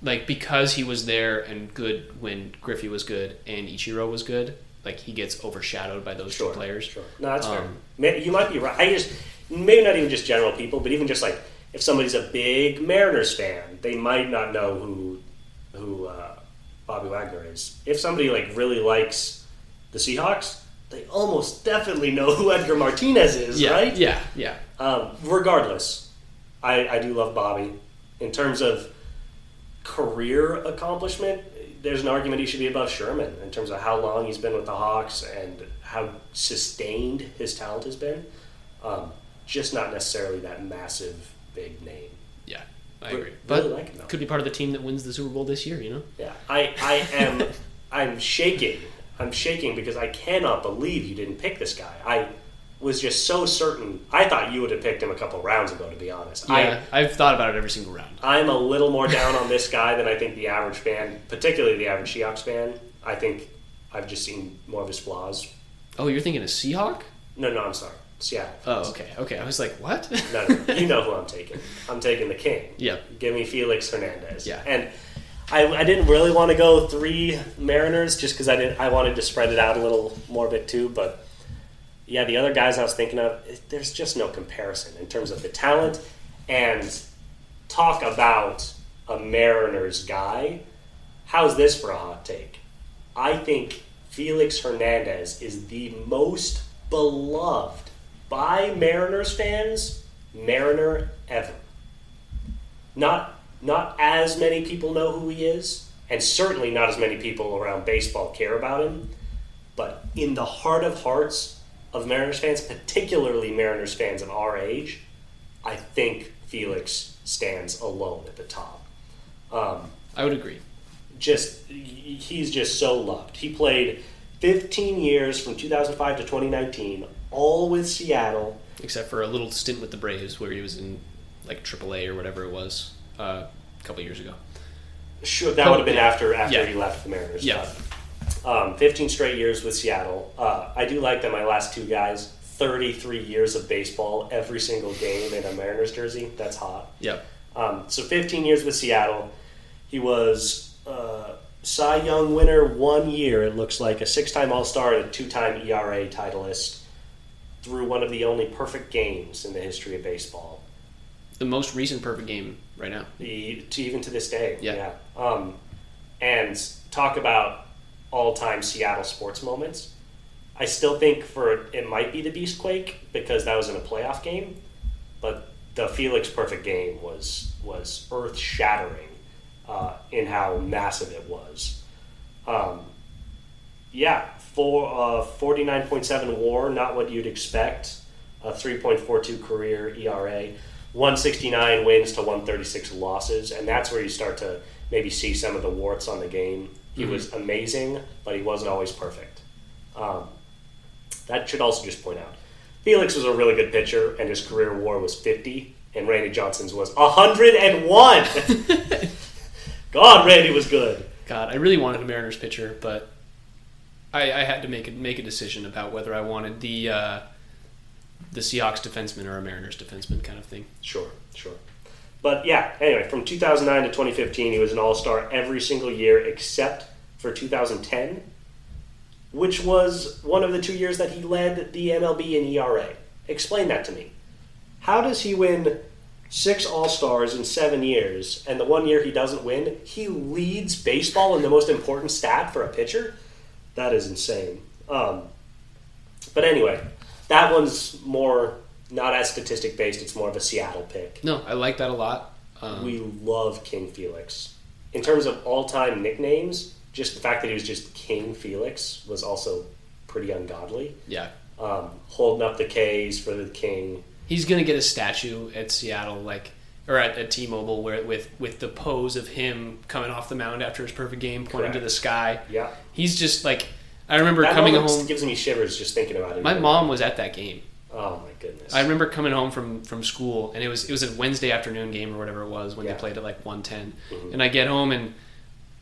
like because he was there and good when Griffey was good and Ichiro was good. Like he gets overshadowed by those Sure, two players. Sure. No, that's fair. Um, May- You might be right. I just maybe not even just general people, but even just like if somebody's a big Mariners fan, they might not know who who uh, Bobby Wagner is. If somebody like really likes the Seahawks, they almost definitely know who Edgar Martinez is, Yeah, right? yeah, yeah. Um, regardless, I, I do love Bobby. In terms of career accomplishment, there's an argument he should be above Sherman in terms of how long he's been with the Hawks and how sustained his talent has been. Um, just not necessarily that massive big name. Yeah, I Re- agree. really But like him, could be part of the team that wins the Super Bowl this year. You know. Yeah, I, I am I'm shaking. I'm shaking because I cannot believe you didn't pick this guy. I was just so certain. I thought you would have picked him a couple rounds ago, to be honest. Yeah, I've thought about it every single round. I, I'm a little more down on this guy than I think the average fan, particularly the average Seahawks fan. I think I've just seen more of his flaws. Oh, you're thinking a Seahawk? No, no, I'm sorry. Seattle. Oh, okay, okay. I was like, what? No, no, no. you know who I'm taking. I'm taking the king. yeah, Give me Felix Hernandez. Yeah. And I, I didn't really want to go three Mariners just because I didn't. I wanted to spread it out a little more bit too. But yeah, the other guys I was thinking of, there's just no comparison in terms of the talent and talk about a Mariners guy. How's this for a hot take? I think Felix Hernandez is the most beloved by Mariners fans Mariner ever not not as many people know who he is, and certainly not as many people around baseball care about him. But in the heart of hearts of Mariners fans, particularly Mariners fans of our age, I think Felix stands alone at the top. Um, I would agree. just he's just so loved. He played 15 years from 2005 to 2019, all with Seattle. Except for a little stint with the Braves where he was in like AAA or whatever it was uh, a couple years ago. Sure, that would have been after after Yeah. he left the Mariners. Yeah. Um, 15 straight years with Seattle. Uh, I do like that my last two guys, 33 years of baseball, every single game in a Mariners jersey. That's hot. Yeah, Um, so 15 years with Seattle. He was uh, Cy Young winner one year, it looks like, a six time All Star and a two time ERA titleist through one of the only perfect games in the history of baseball. the most recent perfect game right now. the, to even to this day. Yeah. Um, and talk about all-time Seattle sports moments. I still think for it might be the Beastquake because that was in a playoff game, but the Felix perfect game was was earth-shattering uh, in how massive it was. Um, yeah, for uh, 49.7 WAR, not what you'd expect. A 3.42 career ERA, 169 wins to 136 losses, and that's where you start to maybe see some of the warts on the game. He was amazing, but he wasn't always perfect. Um, that should also just point out. Felix was a really good pitcher, and his career WAR was 50, and Randy Johnson's was 101. God, Randy was good. God, I really wanted a Mariners pitcher, but I, I had to make a, make a decision about whether I wanted the uh, the Seahawks defenseman or a Mariners defenseman kind of thing. Sure, sure. But yeah, anyway, from 2009 to 2015, he was an All Star every single year except for 2010, which was one of the two years that he led the MLB in ERA. Explain that to me. How does he win six All Stars in seven years, and the one year he doesn't win, he leads baseball in the most important stat for a pitcher? That is insane. Um, but anyway, that one's more not as statistic based. It's more of a Seattle pick. No, I like that a lot. Um, We love King Felix. In terms of all time nicknames, just the fact that he was just King Felix was also pretty ungodly. yeah, Um, holding up the K's for the King. he's gonna get a statue at Seattle, like or at, at T-Mobile, where with with the pose of him coming off the mound after his perfect game, pointing to the sky. Yeah. He's just like I remember That coming home. gives me shivers just thinking about it. My mom was at that game. Oh my goodness. I remember coming home from from school, and it was it was a Wednesday afternoon game or whatever it was when Yeah. they played at like one Mhm. and I get home and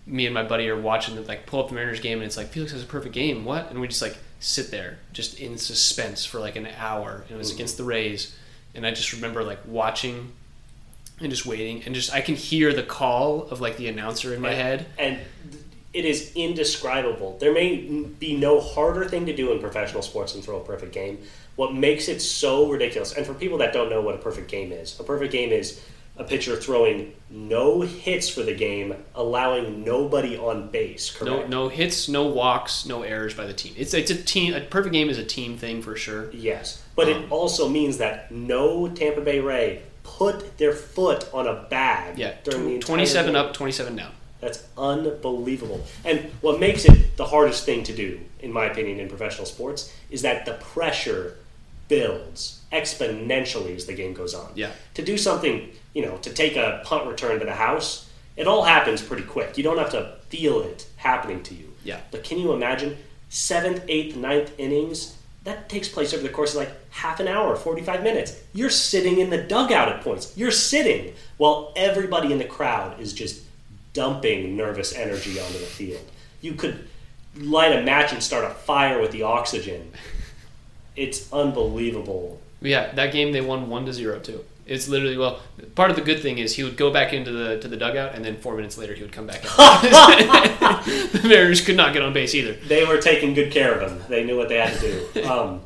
me and my buddy are watching the, like pull up the Mariners game, and it's like Felix has a perfect game. What? And we just like sit there, just in suspense for like an hour. And it was Mhm. against the Rays, and I just remember like watching and just waiting, and just I can hear the call of like the announcer in my And- head. and it is indescribable. There may be no harder thing to do in professional sports than throw a perfect game. What makes it so ridiculous, and for people that don't know what a perfect game is, a perfect game is a pitcher throwing no hits for the game, allowing nobody on base. No, Correct? no hits, no walks, no errors by the team. It's it's a team. A perfect game is a team thing for sure. Yes, but it Um, also means that no Tampa Bay Ray put their foot on a bag Yeah, during the tw- entire twenty-seven game. up, twenty-seven down. That's unbelievable. And what makes it the hardest thing to do, in my opinion, in professional sports, is that the pressure builds exponentially as the game goes on. Yeah. To do something, you know, to take a punt return to the house, it all happens pretty quick. You don't have to feel it happening to you. Yeah. But can you imagine seventh, eighth, ninth innings? That takes place over the course of like half an hour, 45 minutes. You're sitting in the dugout at points. You're sitting while everybody in the crowd is just dumping nervous energy onto the field. You could light a match and start a fire with the oxygen. It's unbelievable. Yeah, that game they won one to zero too. It's literally well. Part of the good thing is he would go back into the to the dugout, and then four minutes later he would come back out. the Mariners could not get on base either. They were taking good care of him. They knew what they had to do. Um,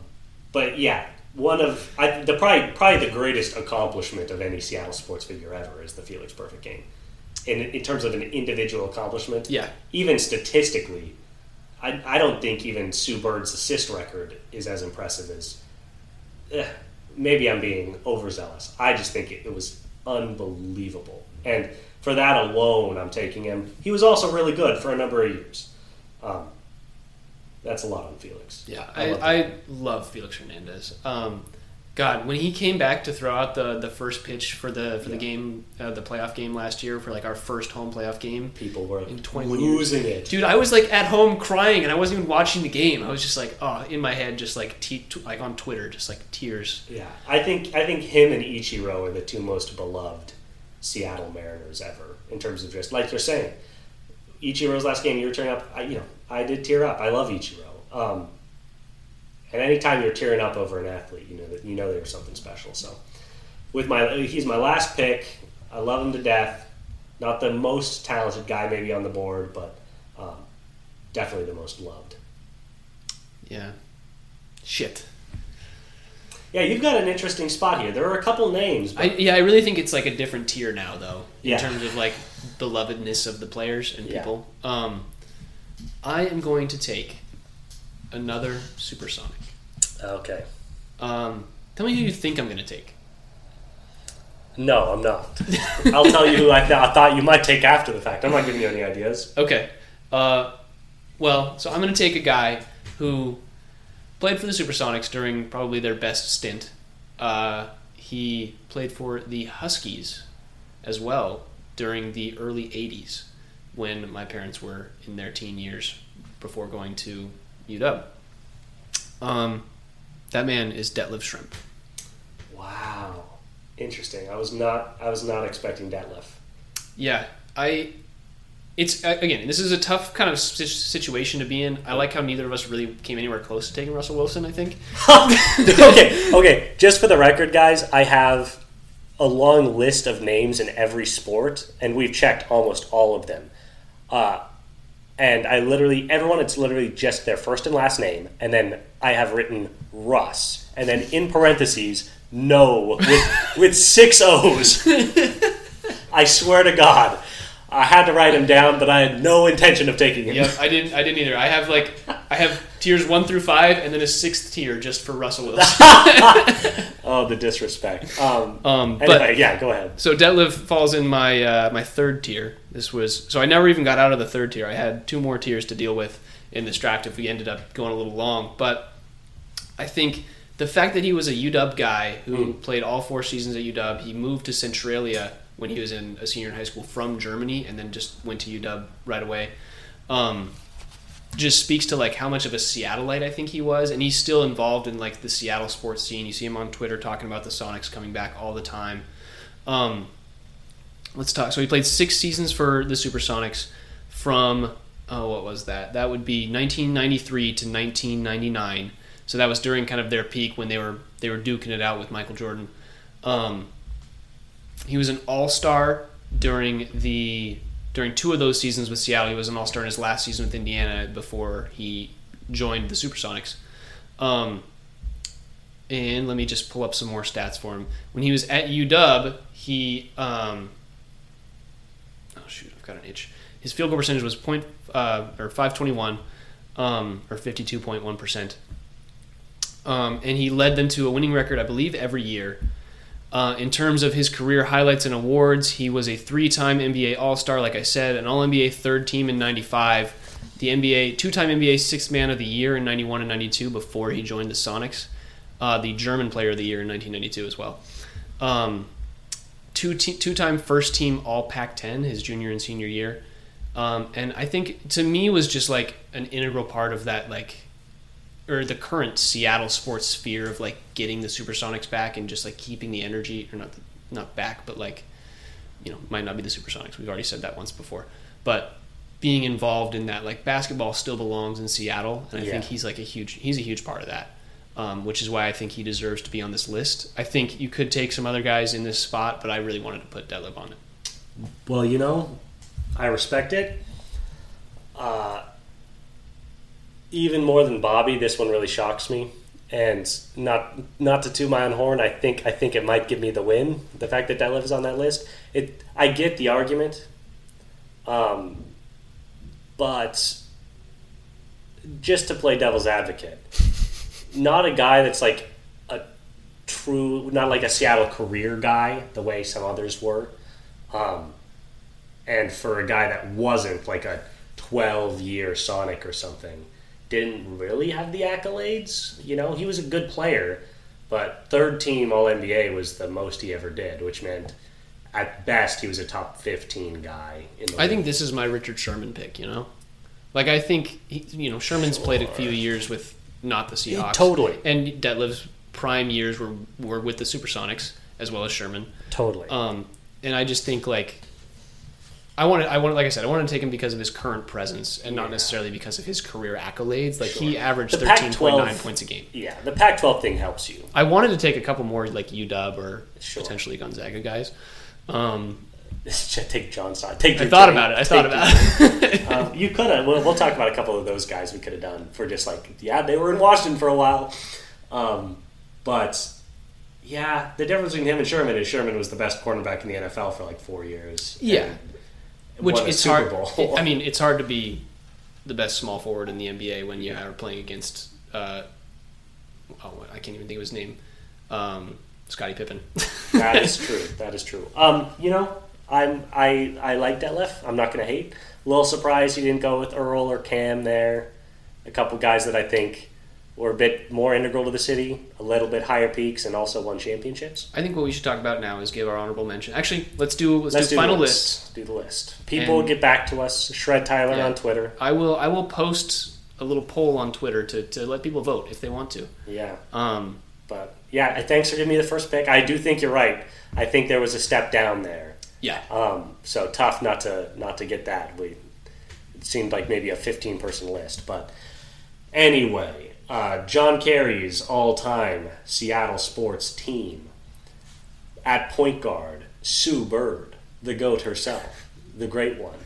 but yeah, one of I, the probably probably the greatest accomplishment of any Seattle sports figure ever is the Felix Perfect game. In in terms of an individual accomplishment, Yeah, even statistically, I, I don't think even Sue Bird's assist record is as impressive as. eh, maybe I'm being overzealous. I just think it, it was unbelievable, and for that alone, I'm taking him. He was also really good for a number of years. Um, that's a lot on Felix. yeah. I I, love I love Felix Hernandez. Um, God, when he came back to throw out the, the first pitch for the for the game, uh, the playoff game last year for like our first home playoff game, People were In 21 years. losing it. Dude, I was like at home crying, and I wasn't even watching the game. I was just like, oh, in my head, just like te- like on Twitter, just like tears. Yeah, I think I think him and Ichiro are the two most beloved Seattle Mariners ever in terms of just like you're saying. Ichiro's last game, you were tearing up. I, you know, I did tear up. I love Ichiro. Um, and anytime you're tearing up over an athlete, you know that you know there's something special. So, with my he's my last pick. I love him to death. Not the most talented guy maybe on the board, but um, definitely the most loved. Yeah. Shit. Yeah, you've got an interesting spot here. There are a couple names. But I, yeah, I really think it's like a different tier now, though, in Yeah. terms of like belovedness of the players and Yeah. people. Um, I am going to take another supersonic. okay. Um, tell me who you think I'm going to take. No, I'm not. I'll tell you who I, th- I thought you might take after the fact. I'm not giving you any ideas. Okay. Uh, well, so I'm going to take a guy who played for the Supersonics during probably their best stint. Uh, he played for the Huskies as well during the early 80s when my parents were in their teen years before going to UW. Um, that man is Detlef Schrempf. Wow, interesting. I was not. I was not expecting Detlef. Yeah, I. It's again. This is a tough kind of situation to be in. I like how neither of us really came anywhere close to taking Russell Wilson. I think. okay, okay. Just for the record, guys, I have a long list of names in every sport, and we've checked almost all of them. Uh, and I literally everyone. It's literally just their first and last name, and then I have written Russ, and then in parentheses, no with with six O's. I swear to God. I had to write him down, but I had no intention of taking him. Yep, I didn't. I didn't either. I have like I have tiers one through five, and then a sixth tier just for Russell Wilson. Oh, the disrespect. Um, Um, anyway, but yeah, go ahead. so Detlef falls in my uh, my third tier. This was so I never even got out of the third tier. I had two more tiers to deal with in this draft if we ended up going a little long. But I think the fact that he was a UW guy who played all four seasons at UW, he moved to Centralia when he was in a senior in high school from Germany, and then just went to UW right away. Um, just speaks to like how much of a Seattleite I think he was, and he's still involved in like the Seattle sports scene. You see him on Twitter talking about the Sonics coming back all the time. Um, let's talk. So he played six seasons for the Supersonics from oh what was that? That would be 1993 to 1999. So that was during kind of their peak when they were they were duking it out with Michael Jordan. Um, he was an All Star during the during two of those seasons with Seattle. He was an All Star in his last season with Indiana before he joined the Supersonics. Um, and let me just pull up some more stats for him. When he was at UW, he um, oh shoot, I've got an itch. His field goal percentage was point uh, or five twenty one, um, or fifty two point one percent. Um, and he led them to a winning record, I believe, every year. Uh, in terms of his career highlights and awards, he was a three-time NBA All-Star, like I said, an All-NBA third team in '95, the NBA two-time NBA Sixth Man of the Year in '91 and '92 before he joined the Sonics, uh, the German Player of the Year in 1992 as well. Um, two two-time first-team All Pac-10 his junior and senior year, um, and I think to me was just like an integral part of that like or the current Seattle sports sphere of like getting the Supersonics back and just like keeping the energy or not not back but like you know might not be the Supersonics we've already said that once before but being involved in that like basketball still belongs in Seattle and I Yeah. think he's like a huge he's a huge part of that um, which is why I think he deserves to be on this list I think you could take some other guys in this spot but I really wanted to put Detlef on it Well, you know, I respect it. Uh, even more than Bobby, this one really shocks me. And not not to toot my own horn, I think I think it might give me the win. The fact that Detlef is on that list, it I get the argument, um, but just to play devil's advocate, not a guy that's like a true, not like a Seattle career guy the way some others were. Um, and for a guy that wasn't like a 12 year Sonic or something, didn't really have the accolades. You know, he was a good player, but third team All NBA was the most he ever did, which meant at best he was a top 15 guy in the I think this is my Richard Sherman pick you know like I think he, you know Sherman's played a few years with not the Seahawks Totally. and Detlef's prime years were were with the Supersonics as well as Sherman. totally. Um, and I just think like I wanted, I wanted, like I said, I wanted to take him because of his current presence and not Yeah. necessarily because of his career accolades. Like he averaged thirteen point nine points a game. yeah, the Pac 12 thing helps you. I wanted to take a couple more like UW or Sure. potentially Gonzaga guys. Um, Take John. Take I thought Jay. about it. I Take thought about it. um, you could have. We'll, we'll talk about a couple of those guys we could have done for just like, yeah, they were in Washington for a while. Um, but yeah, the difference between him and Sherman is Sherman was the best quarterback in the NFL for like four years. Yeah. and Which it's hard. I mean, it's hard to be the best small forward in the NBA when you are playing against. Uh, oh, I can't even think of his name. Um, Scottie Pippen. that is true. That is true. Um, you know, I'm I I like Detlef. I'm not going to hate. A little surprised he didn't go with Earl or Kam there. A couple guys that I think were a bit more integral to the city, a little bit higher peaks, and also won championships. I think what we should talk about now is give our honorable mention. Actually, let's do let's, Let's do, do final list. list. Do the list. People And- get back to us. Shred Tyler Yeah. on Twitter. I will I will post a little poll on Twitter to, to let people vote if they want to. Yeah, Um, but yeah, thanks for giving me the first pick. I do think you're right. I think there was a step down there. yeah, Um, so tough not to not to get that. We it seemed like maybe a 15 person list, but anyway, uh, John Kerry's all time Seattle sports team at point guard Sue Bird, the goat herself, the great one.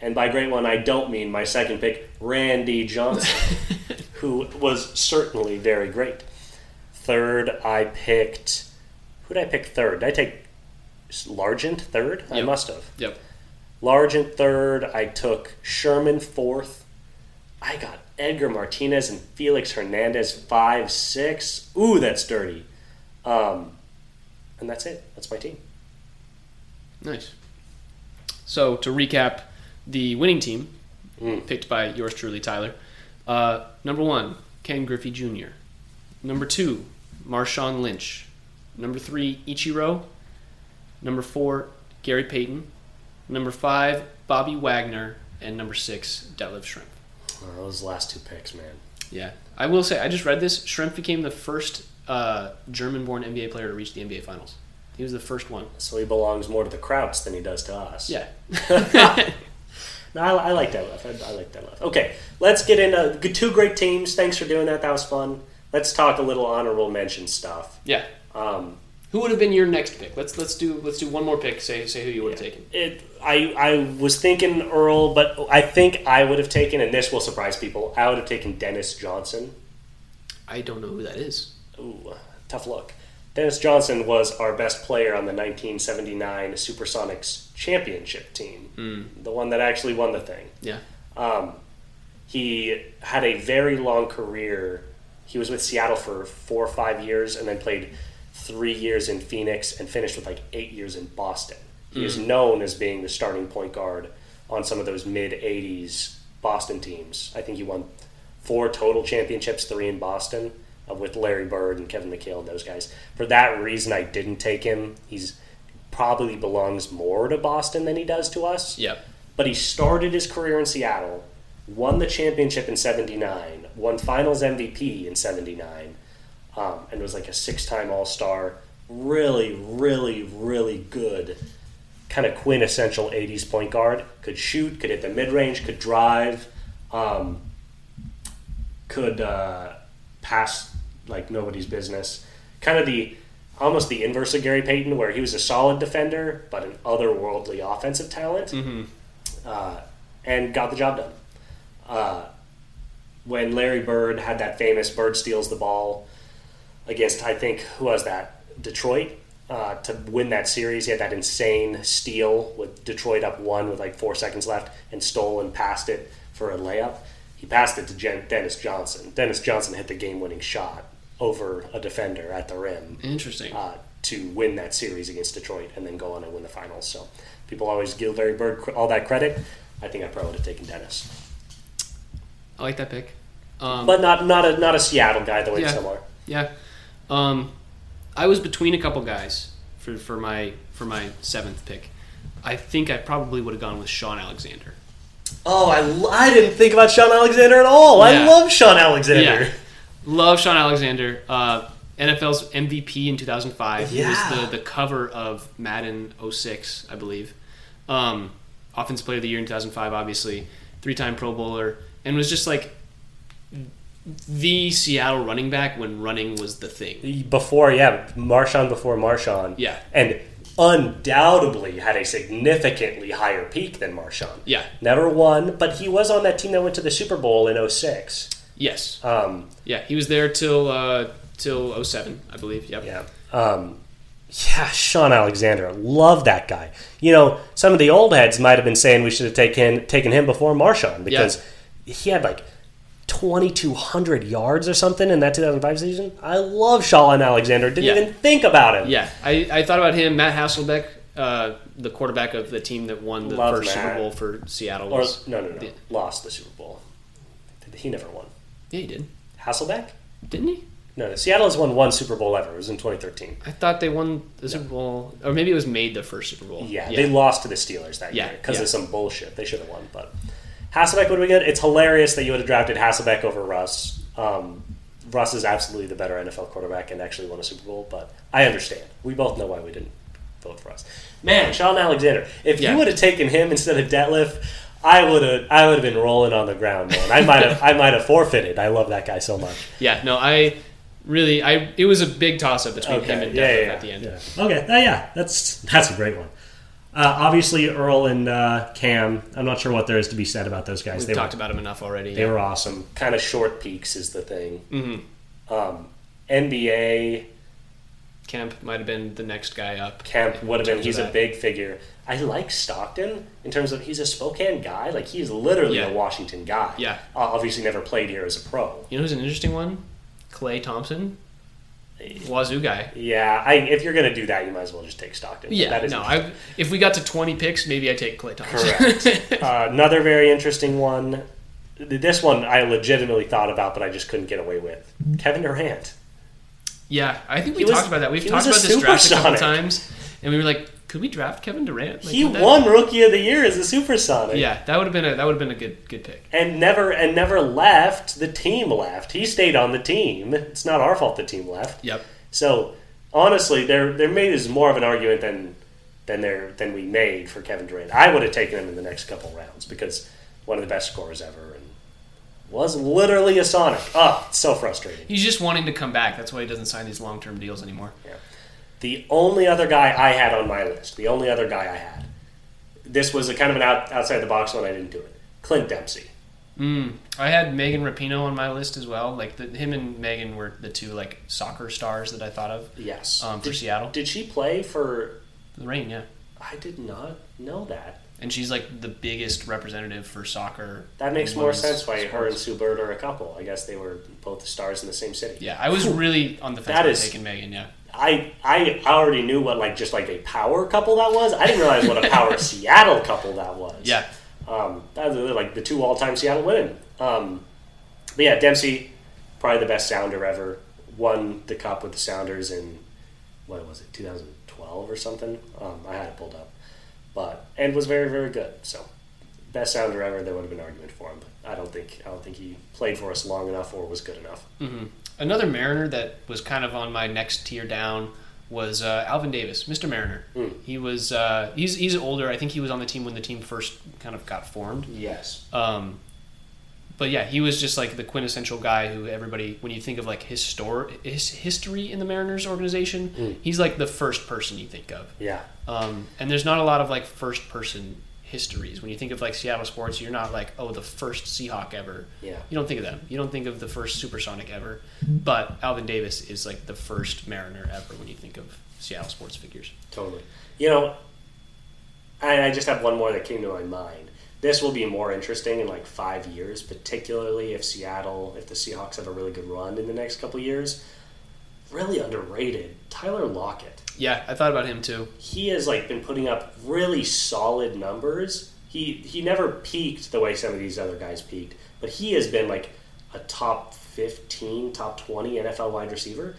And by great one, I don't mean my second pick, Randy Johnson, who was certainly very great. Third, I picked. Who did I pick third? Did I take Largent third? I must have. yep. Largent third. I took Sherman fourth. I got Edgar Martinez and Felix Hernandez five, six. Ooh, that's dirty. Um, and that's it. That's my team. Nice. So to recap, the winning team Mm. picked by yours truly, Tyler. Uh, number one, Ken Griffey Jr. Number two, Marshawn Lynch. Number three, Ichiro. Number four, Gary Payton. Number five, Bobby Wagner. And number six, Detlef Schrempf. Oh, those last two picks, man. Yeah, I will say I just read this. Schrempf became the first uh, German-born NBA player to reach the NBA Finals. He was the first one. So he belongs more to the Krauts than he does to us. Yeah. No, I, I like that left. I, I like that left. Okay, let's get into two great teams. Thanks for doing that. That was fun. Let's talk a little honorable mention stuff. yeah. Um, Who would have been your next pick? Let's let's do let's do one more pick. Say say who you would have taken. it, I I was thinking Earl, but I think I would have taken, and this will surprise people. I would have taken Dennis Johnson. I don't know who that is. Ooh, tough look. Dennis Johnson was our best player on the 1979 Supersonics championship team, the one that actually won the thing. Yeah. Um, he had a very long career. He was with Seattle for four or five years and then played three years in Phoenix and finished with like eight years in Boston. He is known as being the starting point guard on some of those mid 80s Boston teams. I think he won four total championships, three in Boston, uh, with Larry Bird and Kevin McHale and those guys. For that reason, I didn't take him. He's probably belongs more to Boston than he does to us. Yep. But he started his career in Seattle, won the championship in 79, won finals MVP in 79, um, and was like a six time All Star. Really, really, really good, kind of quintessential 80s point guard. Could shoot, could hit the mid range, could drive, um, could uh, pass like nobody's business. Kind of the almost the inverse of Gary Payton, where he was a solid defender but an otherworldly offensive talent uh, and got the job done. Uh, when Larry Bird had that famous Bird steals the ball against, I think, who was that? Detroit uh, to win that series. He had that insane steal with Detroit up one with like four seconds left and stole and passed it for a layup. He passed it to Jen- Dennis Johnson. Dennis Johnson hit the game winning shot over a defender at the rim Interesting. uh, to win that series against Detroit and then go on and win the finals. So people always give Larry Bird all that credit. I think I probably would have taken Dennis, I like that pick. Um, but not not a not a Seattle guy the way Yeah. somewhere. Yeah. Um, I was between a couple guys for, for my for my seventh pick. I think I probably would have gone with Shaun Alexander. Oh, I, I didn't think about Shaun Alexander at all. I love Shaun Alexander. Yeah. Love Shaun Alexander. Uh, NFL's MVP in 2005. He Yeah. was the, the cover of Madden 06, I believe. Um, Offensive Player of the Year in 2005, obviously. Three time Pro Bowler. And was just like the Seattle running back when running was the thing. Before, yeah, Marshawn before Marshawn. Yeah. And undoubtedly had a significantly higher peak than Marshawn. Yeah. Never won, but he was on that team that went to the Super Bowl in 06. Yes. Um, Yeah, he was there till uh, till 07, I believe. Yep. Yeah. Um, yeah, Shaun Alexander. Love that guy. You know, some of the old heads might have been saying we should have taken taken him before Marshawn because he had like 2,200 yards or something in that 2005 season. I love Shaun Alexander. Didn't Yeah. even think about him. Yeah, I, I thought about him, Matt Hasselbeck, uh, the quarterback of the team that won the Love first Matt. Super Bowl for Seattle. Or, no, no, no. Yeah. Lost the Super Bowl. He never won. yeah, he did, Hasselbeck? didn't he? No, no. Seattle has won one Super Bowl ever. It was in 2013. I thought they won the Super Bowl, or maybe it was made the first Super Bowl. Yeah, they lost to the Steelers that Yeah, year because yeah. of some bullshit. They should have won, but Hasselbeck would be good. It's hilarious that you would have drafted Hasselbeck over Russ. Um, Russ is absolutely the better NFL quarterback and actually won a Super Bowl, but I understand. We both know why we didn't vote for us. Man, Shaun Alexander. If Yeah. you would have taken him instead of Detlef, I would have. I would have been rolling on the ground, man. I might have. I might have forfeited. I love that guy so much. yeah. No, I really, I it was a big toss up between him Okay. and Yeah, Detlef yeah, at the end. yeah. Okay. Uh, yeah, that's that's a great one. Uh, obviously, Earl and uh, Kam. I'm not sure what there is to be said about those guys. We've they talked were, about them enough already. they were awesome. Kind of short peaks is the thing. hmm Um, NBA Kemp might have been the next guy up. Kemp would have been. He's a big figure. I like Stockton in terms of he's a Spokane guy. Like he's literally Yeah. a Washington guy. Yeah. Uh, obviously, never played here as a pro. You know who's an interesting one? Klay Thompson, Wazoo guy. Yeah. I, if you're gonna do that, you might as well just take Stockton. Yeah, That is no. I, if we got to twenty picks, maybe I take Klay Thompson. Correct. uh, another very interesting one. This one I legitimately thought about, but I just couldn't get away with. Kevin Durant. yeah, I think we He was- talked about that. We've talked about this draft a couple times, and we were like, could we draft Kevin Durant? Like, he that- won Rookie of the Year as a Supersonic. Yeah, that would have been a that would have been a good good pick. And never and never left. The team left. He stayed on the team. It's not our fault the team left. Yep. So honestly, there there made is more of an argument than than there than we made for Kevin Durant. I would have taken him in the next couple rounds because one of the best scorers ever and was literally a Sonic. Ah, it's so frustrating. He's just wanting to come back. That's why he doesn't sign these long term deals anymore. The only other guy I had on my list, the only other guy I had, this was a kind of an out, outside the box one. I didn't do it. Clint Dempsey. Mm. I had Megan Rapinoe on my list as well. Like the, him and Megan were the two like soccer stars that I thought of Yes. um, for did, Seattle. did she play for? The Rain, yeah. I did not know that. And she's like the biggest representative for soccer. That makes more sense why her and sports. Sue Bird are a couple. I guess they were both stars in the same city. Yeah, I was really on the fence about taking Megan. Yeah, I I already knew what like just like a power couple that was. I didn't realize what a power Seattle couple that was. Yeah. Um, that was like the two all-time Seattle women. Um, but yeah, Dempsey, probably the best sounder ever. Won the cup with the Sounders in what was it, 2012 or something? Um, I had it pulled up, but and was very very good. So best sounder ever. There would have been argument for him, but I don't think I don't think he played for us long enough or was good enough. hmm Another Mariner that was kind of on my next tier down was uh, Alvin Davis, Mr. Mariner. Mm. He was uh, he's he's older. I think he was on the team when the team first kind of got formed. Yes. Um, but yeah, he was just like the quintessential guy who everybody, when you think of like histor- his history in the Mariners organization, Mm. he's like the first person you think of. Yeah. Um, and there's not a lot of like first person histories. When you think of like Seattle sports, you're not like, oh, the first Seahawk ever. Yeah. You don't think of them. You don't think of the first Supersonic ever. But Alvin Davis is like the first Mariner ever when you think of Seattle sports figures. Totally. You know, I, I just have one more that came to my mind. This will be more interesting in like five years, particularly if Seattle, if the Seahawks have a really good run in the next couple years. Really underrated, Tyler Lockett. Yeah, I thought about him too. He has like been putting up really solid numbers. He he never peaked the way some of these other guys peaked, but he has been like a top fifteen, top twenty NFL wide receiver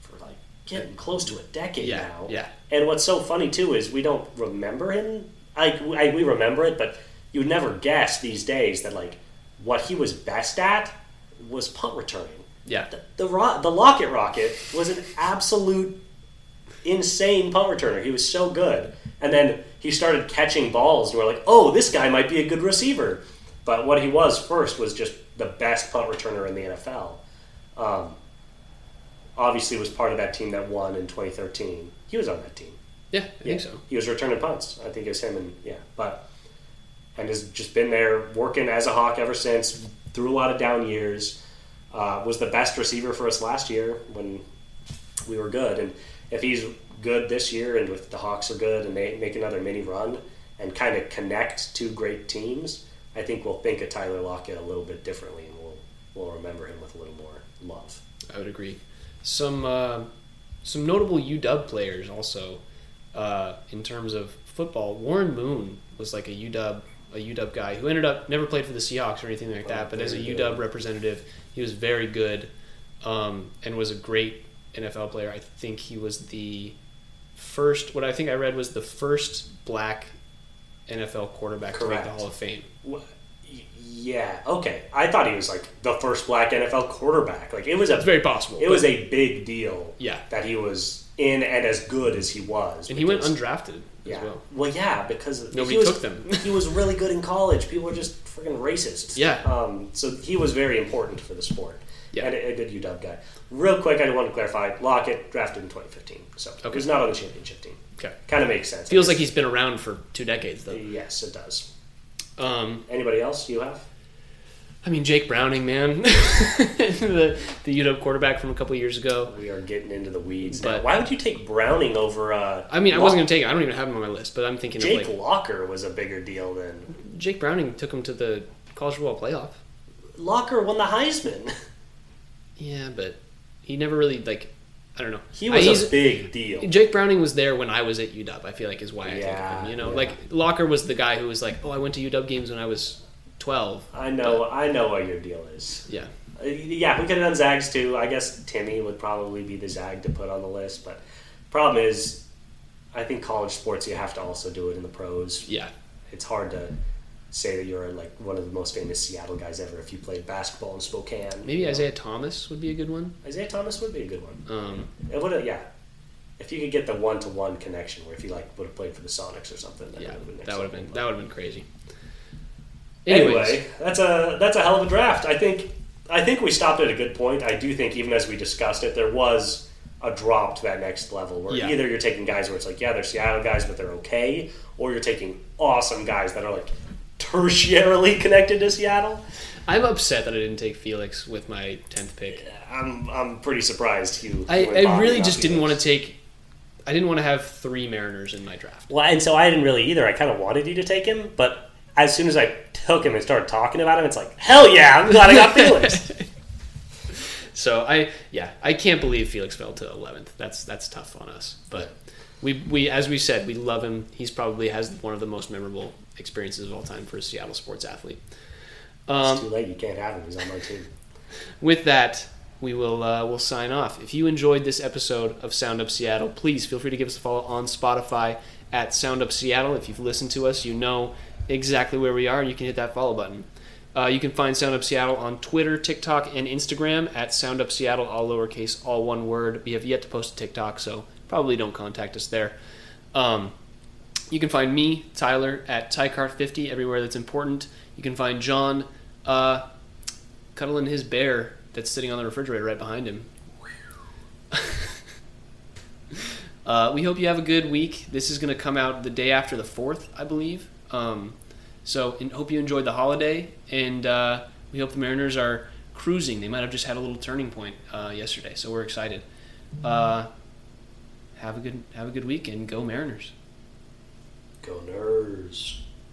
for like getting close to a decade Yeah, now. yeah. And what's so funny too is we don't remember him. Like I, we remember it, but you would never guess these days that like what he was best at was punt returning. Yeah. The the, ro- the Lockett Rocket was an absolute insane punt returner. He was so good, and then he started catching balls, and we're like, oh, this guy might be a good receiver. But what he was first was just the best punt returner in the NFL. Um, obviously, was part of that team that won in 2013. He was on that team. Yeah, I think so. He was returning punts. I think it was him, and yeah, but and has just been there working as a hawk ever since. Through a lot of down years, uh, was the best receiver for us last year when we were good. And if he's good this year, and if the Hawks are good, and they make another mini run and kind of connect two great teams, I think we'll think of Tyler Lockett a little bit differently, and we'll we'll remember him with a little more love. I would agree. Some uh, some notable UW players also uh, in terms of football. Warren Moon was like a UW a UW guy who ended up never played for the Seahawks or anything like that, but as a UW representative, he was very good um, and was a great NFL player. I think he was the first. What I think I read was the first black NFL quarterback to make the Hall of Fame. Wha- y- Yeah, okay. I thought he was like the first black NFL quarterback. Like it was a It's very possible. it was a big deal. Yeah. that he was in and as good as he was. and he went undrafted Yeah, as well. yeah, because Nobody he was, took them. he was really good in college. People were just freaking racist. Yeah. Um, so he was very important for the sport. Yeah. And a, a good UW guy. Real quick, I want to clarify: Lockett drafted in 2015, so Okay. was not on the championship team. Okay. Kind of makes sense. Feels like he's been around for two decades though. yes, it does. Um, Anybody else you have? I mean, Jake Browning, man, the the UW quarterback from a couple years ago. We are getting into the weeds. But- now. Why would you take Browning over? Uh, I mean, I wasn't gonna take it. I don't even have him on my list, but I'm thinking Jake of like Locker was a bigger deal than Jake Browning took him to the college football playoff. Locker won the Heisman. Yeah, but he never really like. I don't know. He I- was he's- a big deal. Jake Browning was there when I was at UW. I feel like is why I think of him. You know, yeah. like Locker was the guy who was like, "Oh, I went to UW games when I was 12." I know, I know what your deal is. Yeah, Uh, Yeah, we could have done Zags too. I guess Timmy would probably be the Zag to put on the list, but problem is, I think college sports you have to also do it in the pros. yeah, It's hard to say that you're like one of the most famous Seattle guys ever if you played basketball in Spokane. maybe you know? Isaiah Thomas would be a good one. Isaiah Thomas would be a good one. Um, It would, yeah. If you could get the one to one connection, where if you like would have played for the Sonics or something, that yeah, would have been that would have level. been that would have been crazy. Anyways, Anyway, that's a that's a hell of a draft. I think I think we stopped at a good point. I do think even as we discussed it, there was a drop to that next level where Yeah. either you're taking guys where it's like, yeah, they're Seattle guys, but they're okay, or you're taking awesome guys that are like tertiarily connected to Seattle. I'm upset that I didn't take Felix with my 10th pick. I'm I'm pretty surprised you. I, I really just didn't want to take. I didn't want to have three Mariners in my draft. Well, and so I didn't really either. I kind of wanted you to take him, but as soon as I took him and started talking about him, it's like, hell yeah, I'm glad I got Felix. So I yeah I can't believe Felix fell to 11th. That's that's tough on us. But we we as we said we love him. He's probably has one of the most memorable experiences of all time for a Seattle sports athlete. Um, it's too late. You can't have him. He's on my team. With that, we will uh, will sign off. If you enjoyed this episode of Sound Up Seattle, please feel free to give us a follow on Spotify at Sound Up Seattle. If you've listened to us, you know exactly where we are, and you can hit that follow button. Uh, you can find Sound Up Seattle on Twitter, TikTok, and Instagram at Sound Up Seattle, all lowercase, all one word. We have yet to post a TikTok, so probably don't contact us there. Um, you can find me, Tyler, at Tycart50 everywhere that's important. You can find John uh, cuddling his bear that's sitting on the refrigerator right behind him. uh, we hope you have a good week. This is going to come out the day after the 4th, I believe. Um, so, and hope you enjoyed the holiday, and uh, we hope the Mariners are cruising. They might have just had a little turning point uh, yesterday, so we're excited. Uh, have a good have a good week and go Mariners. Go Nerds.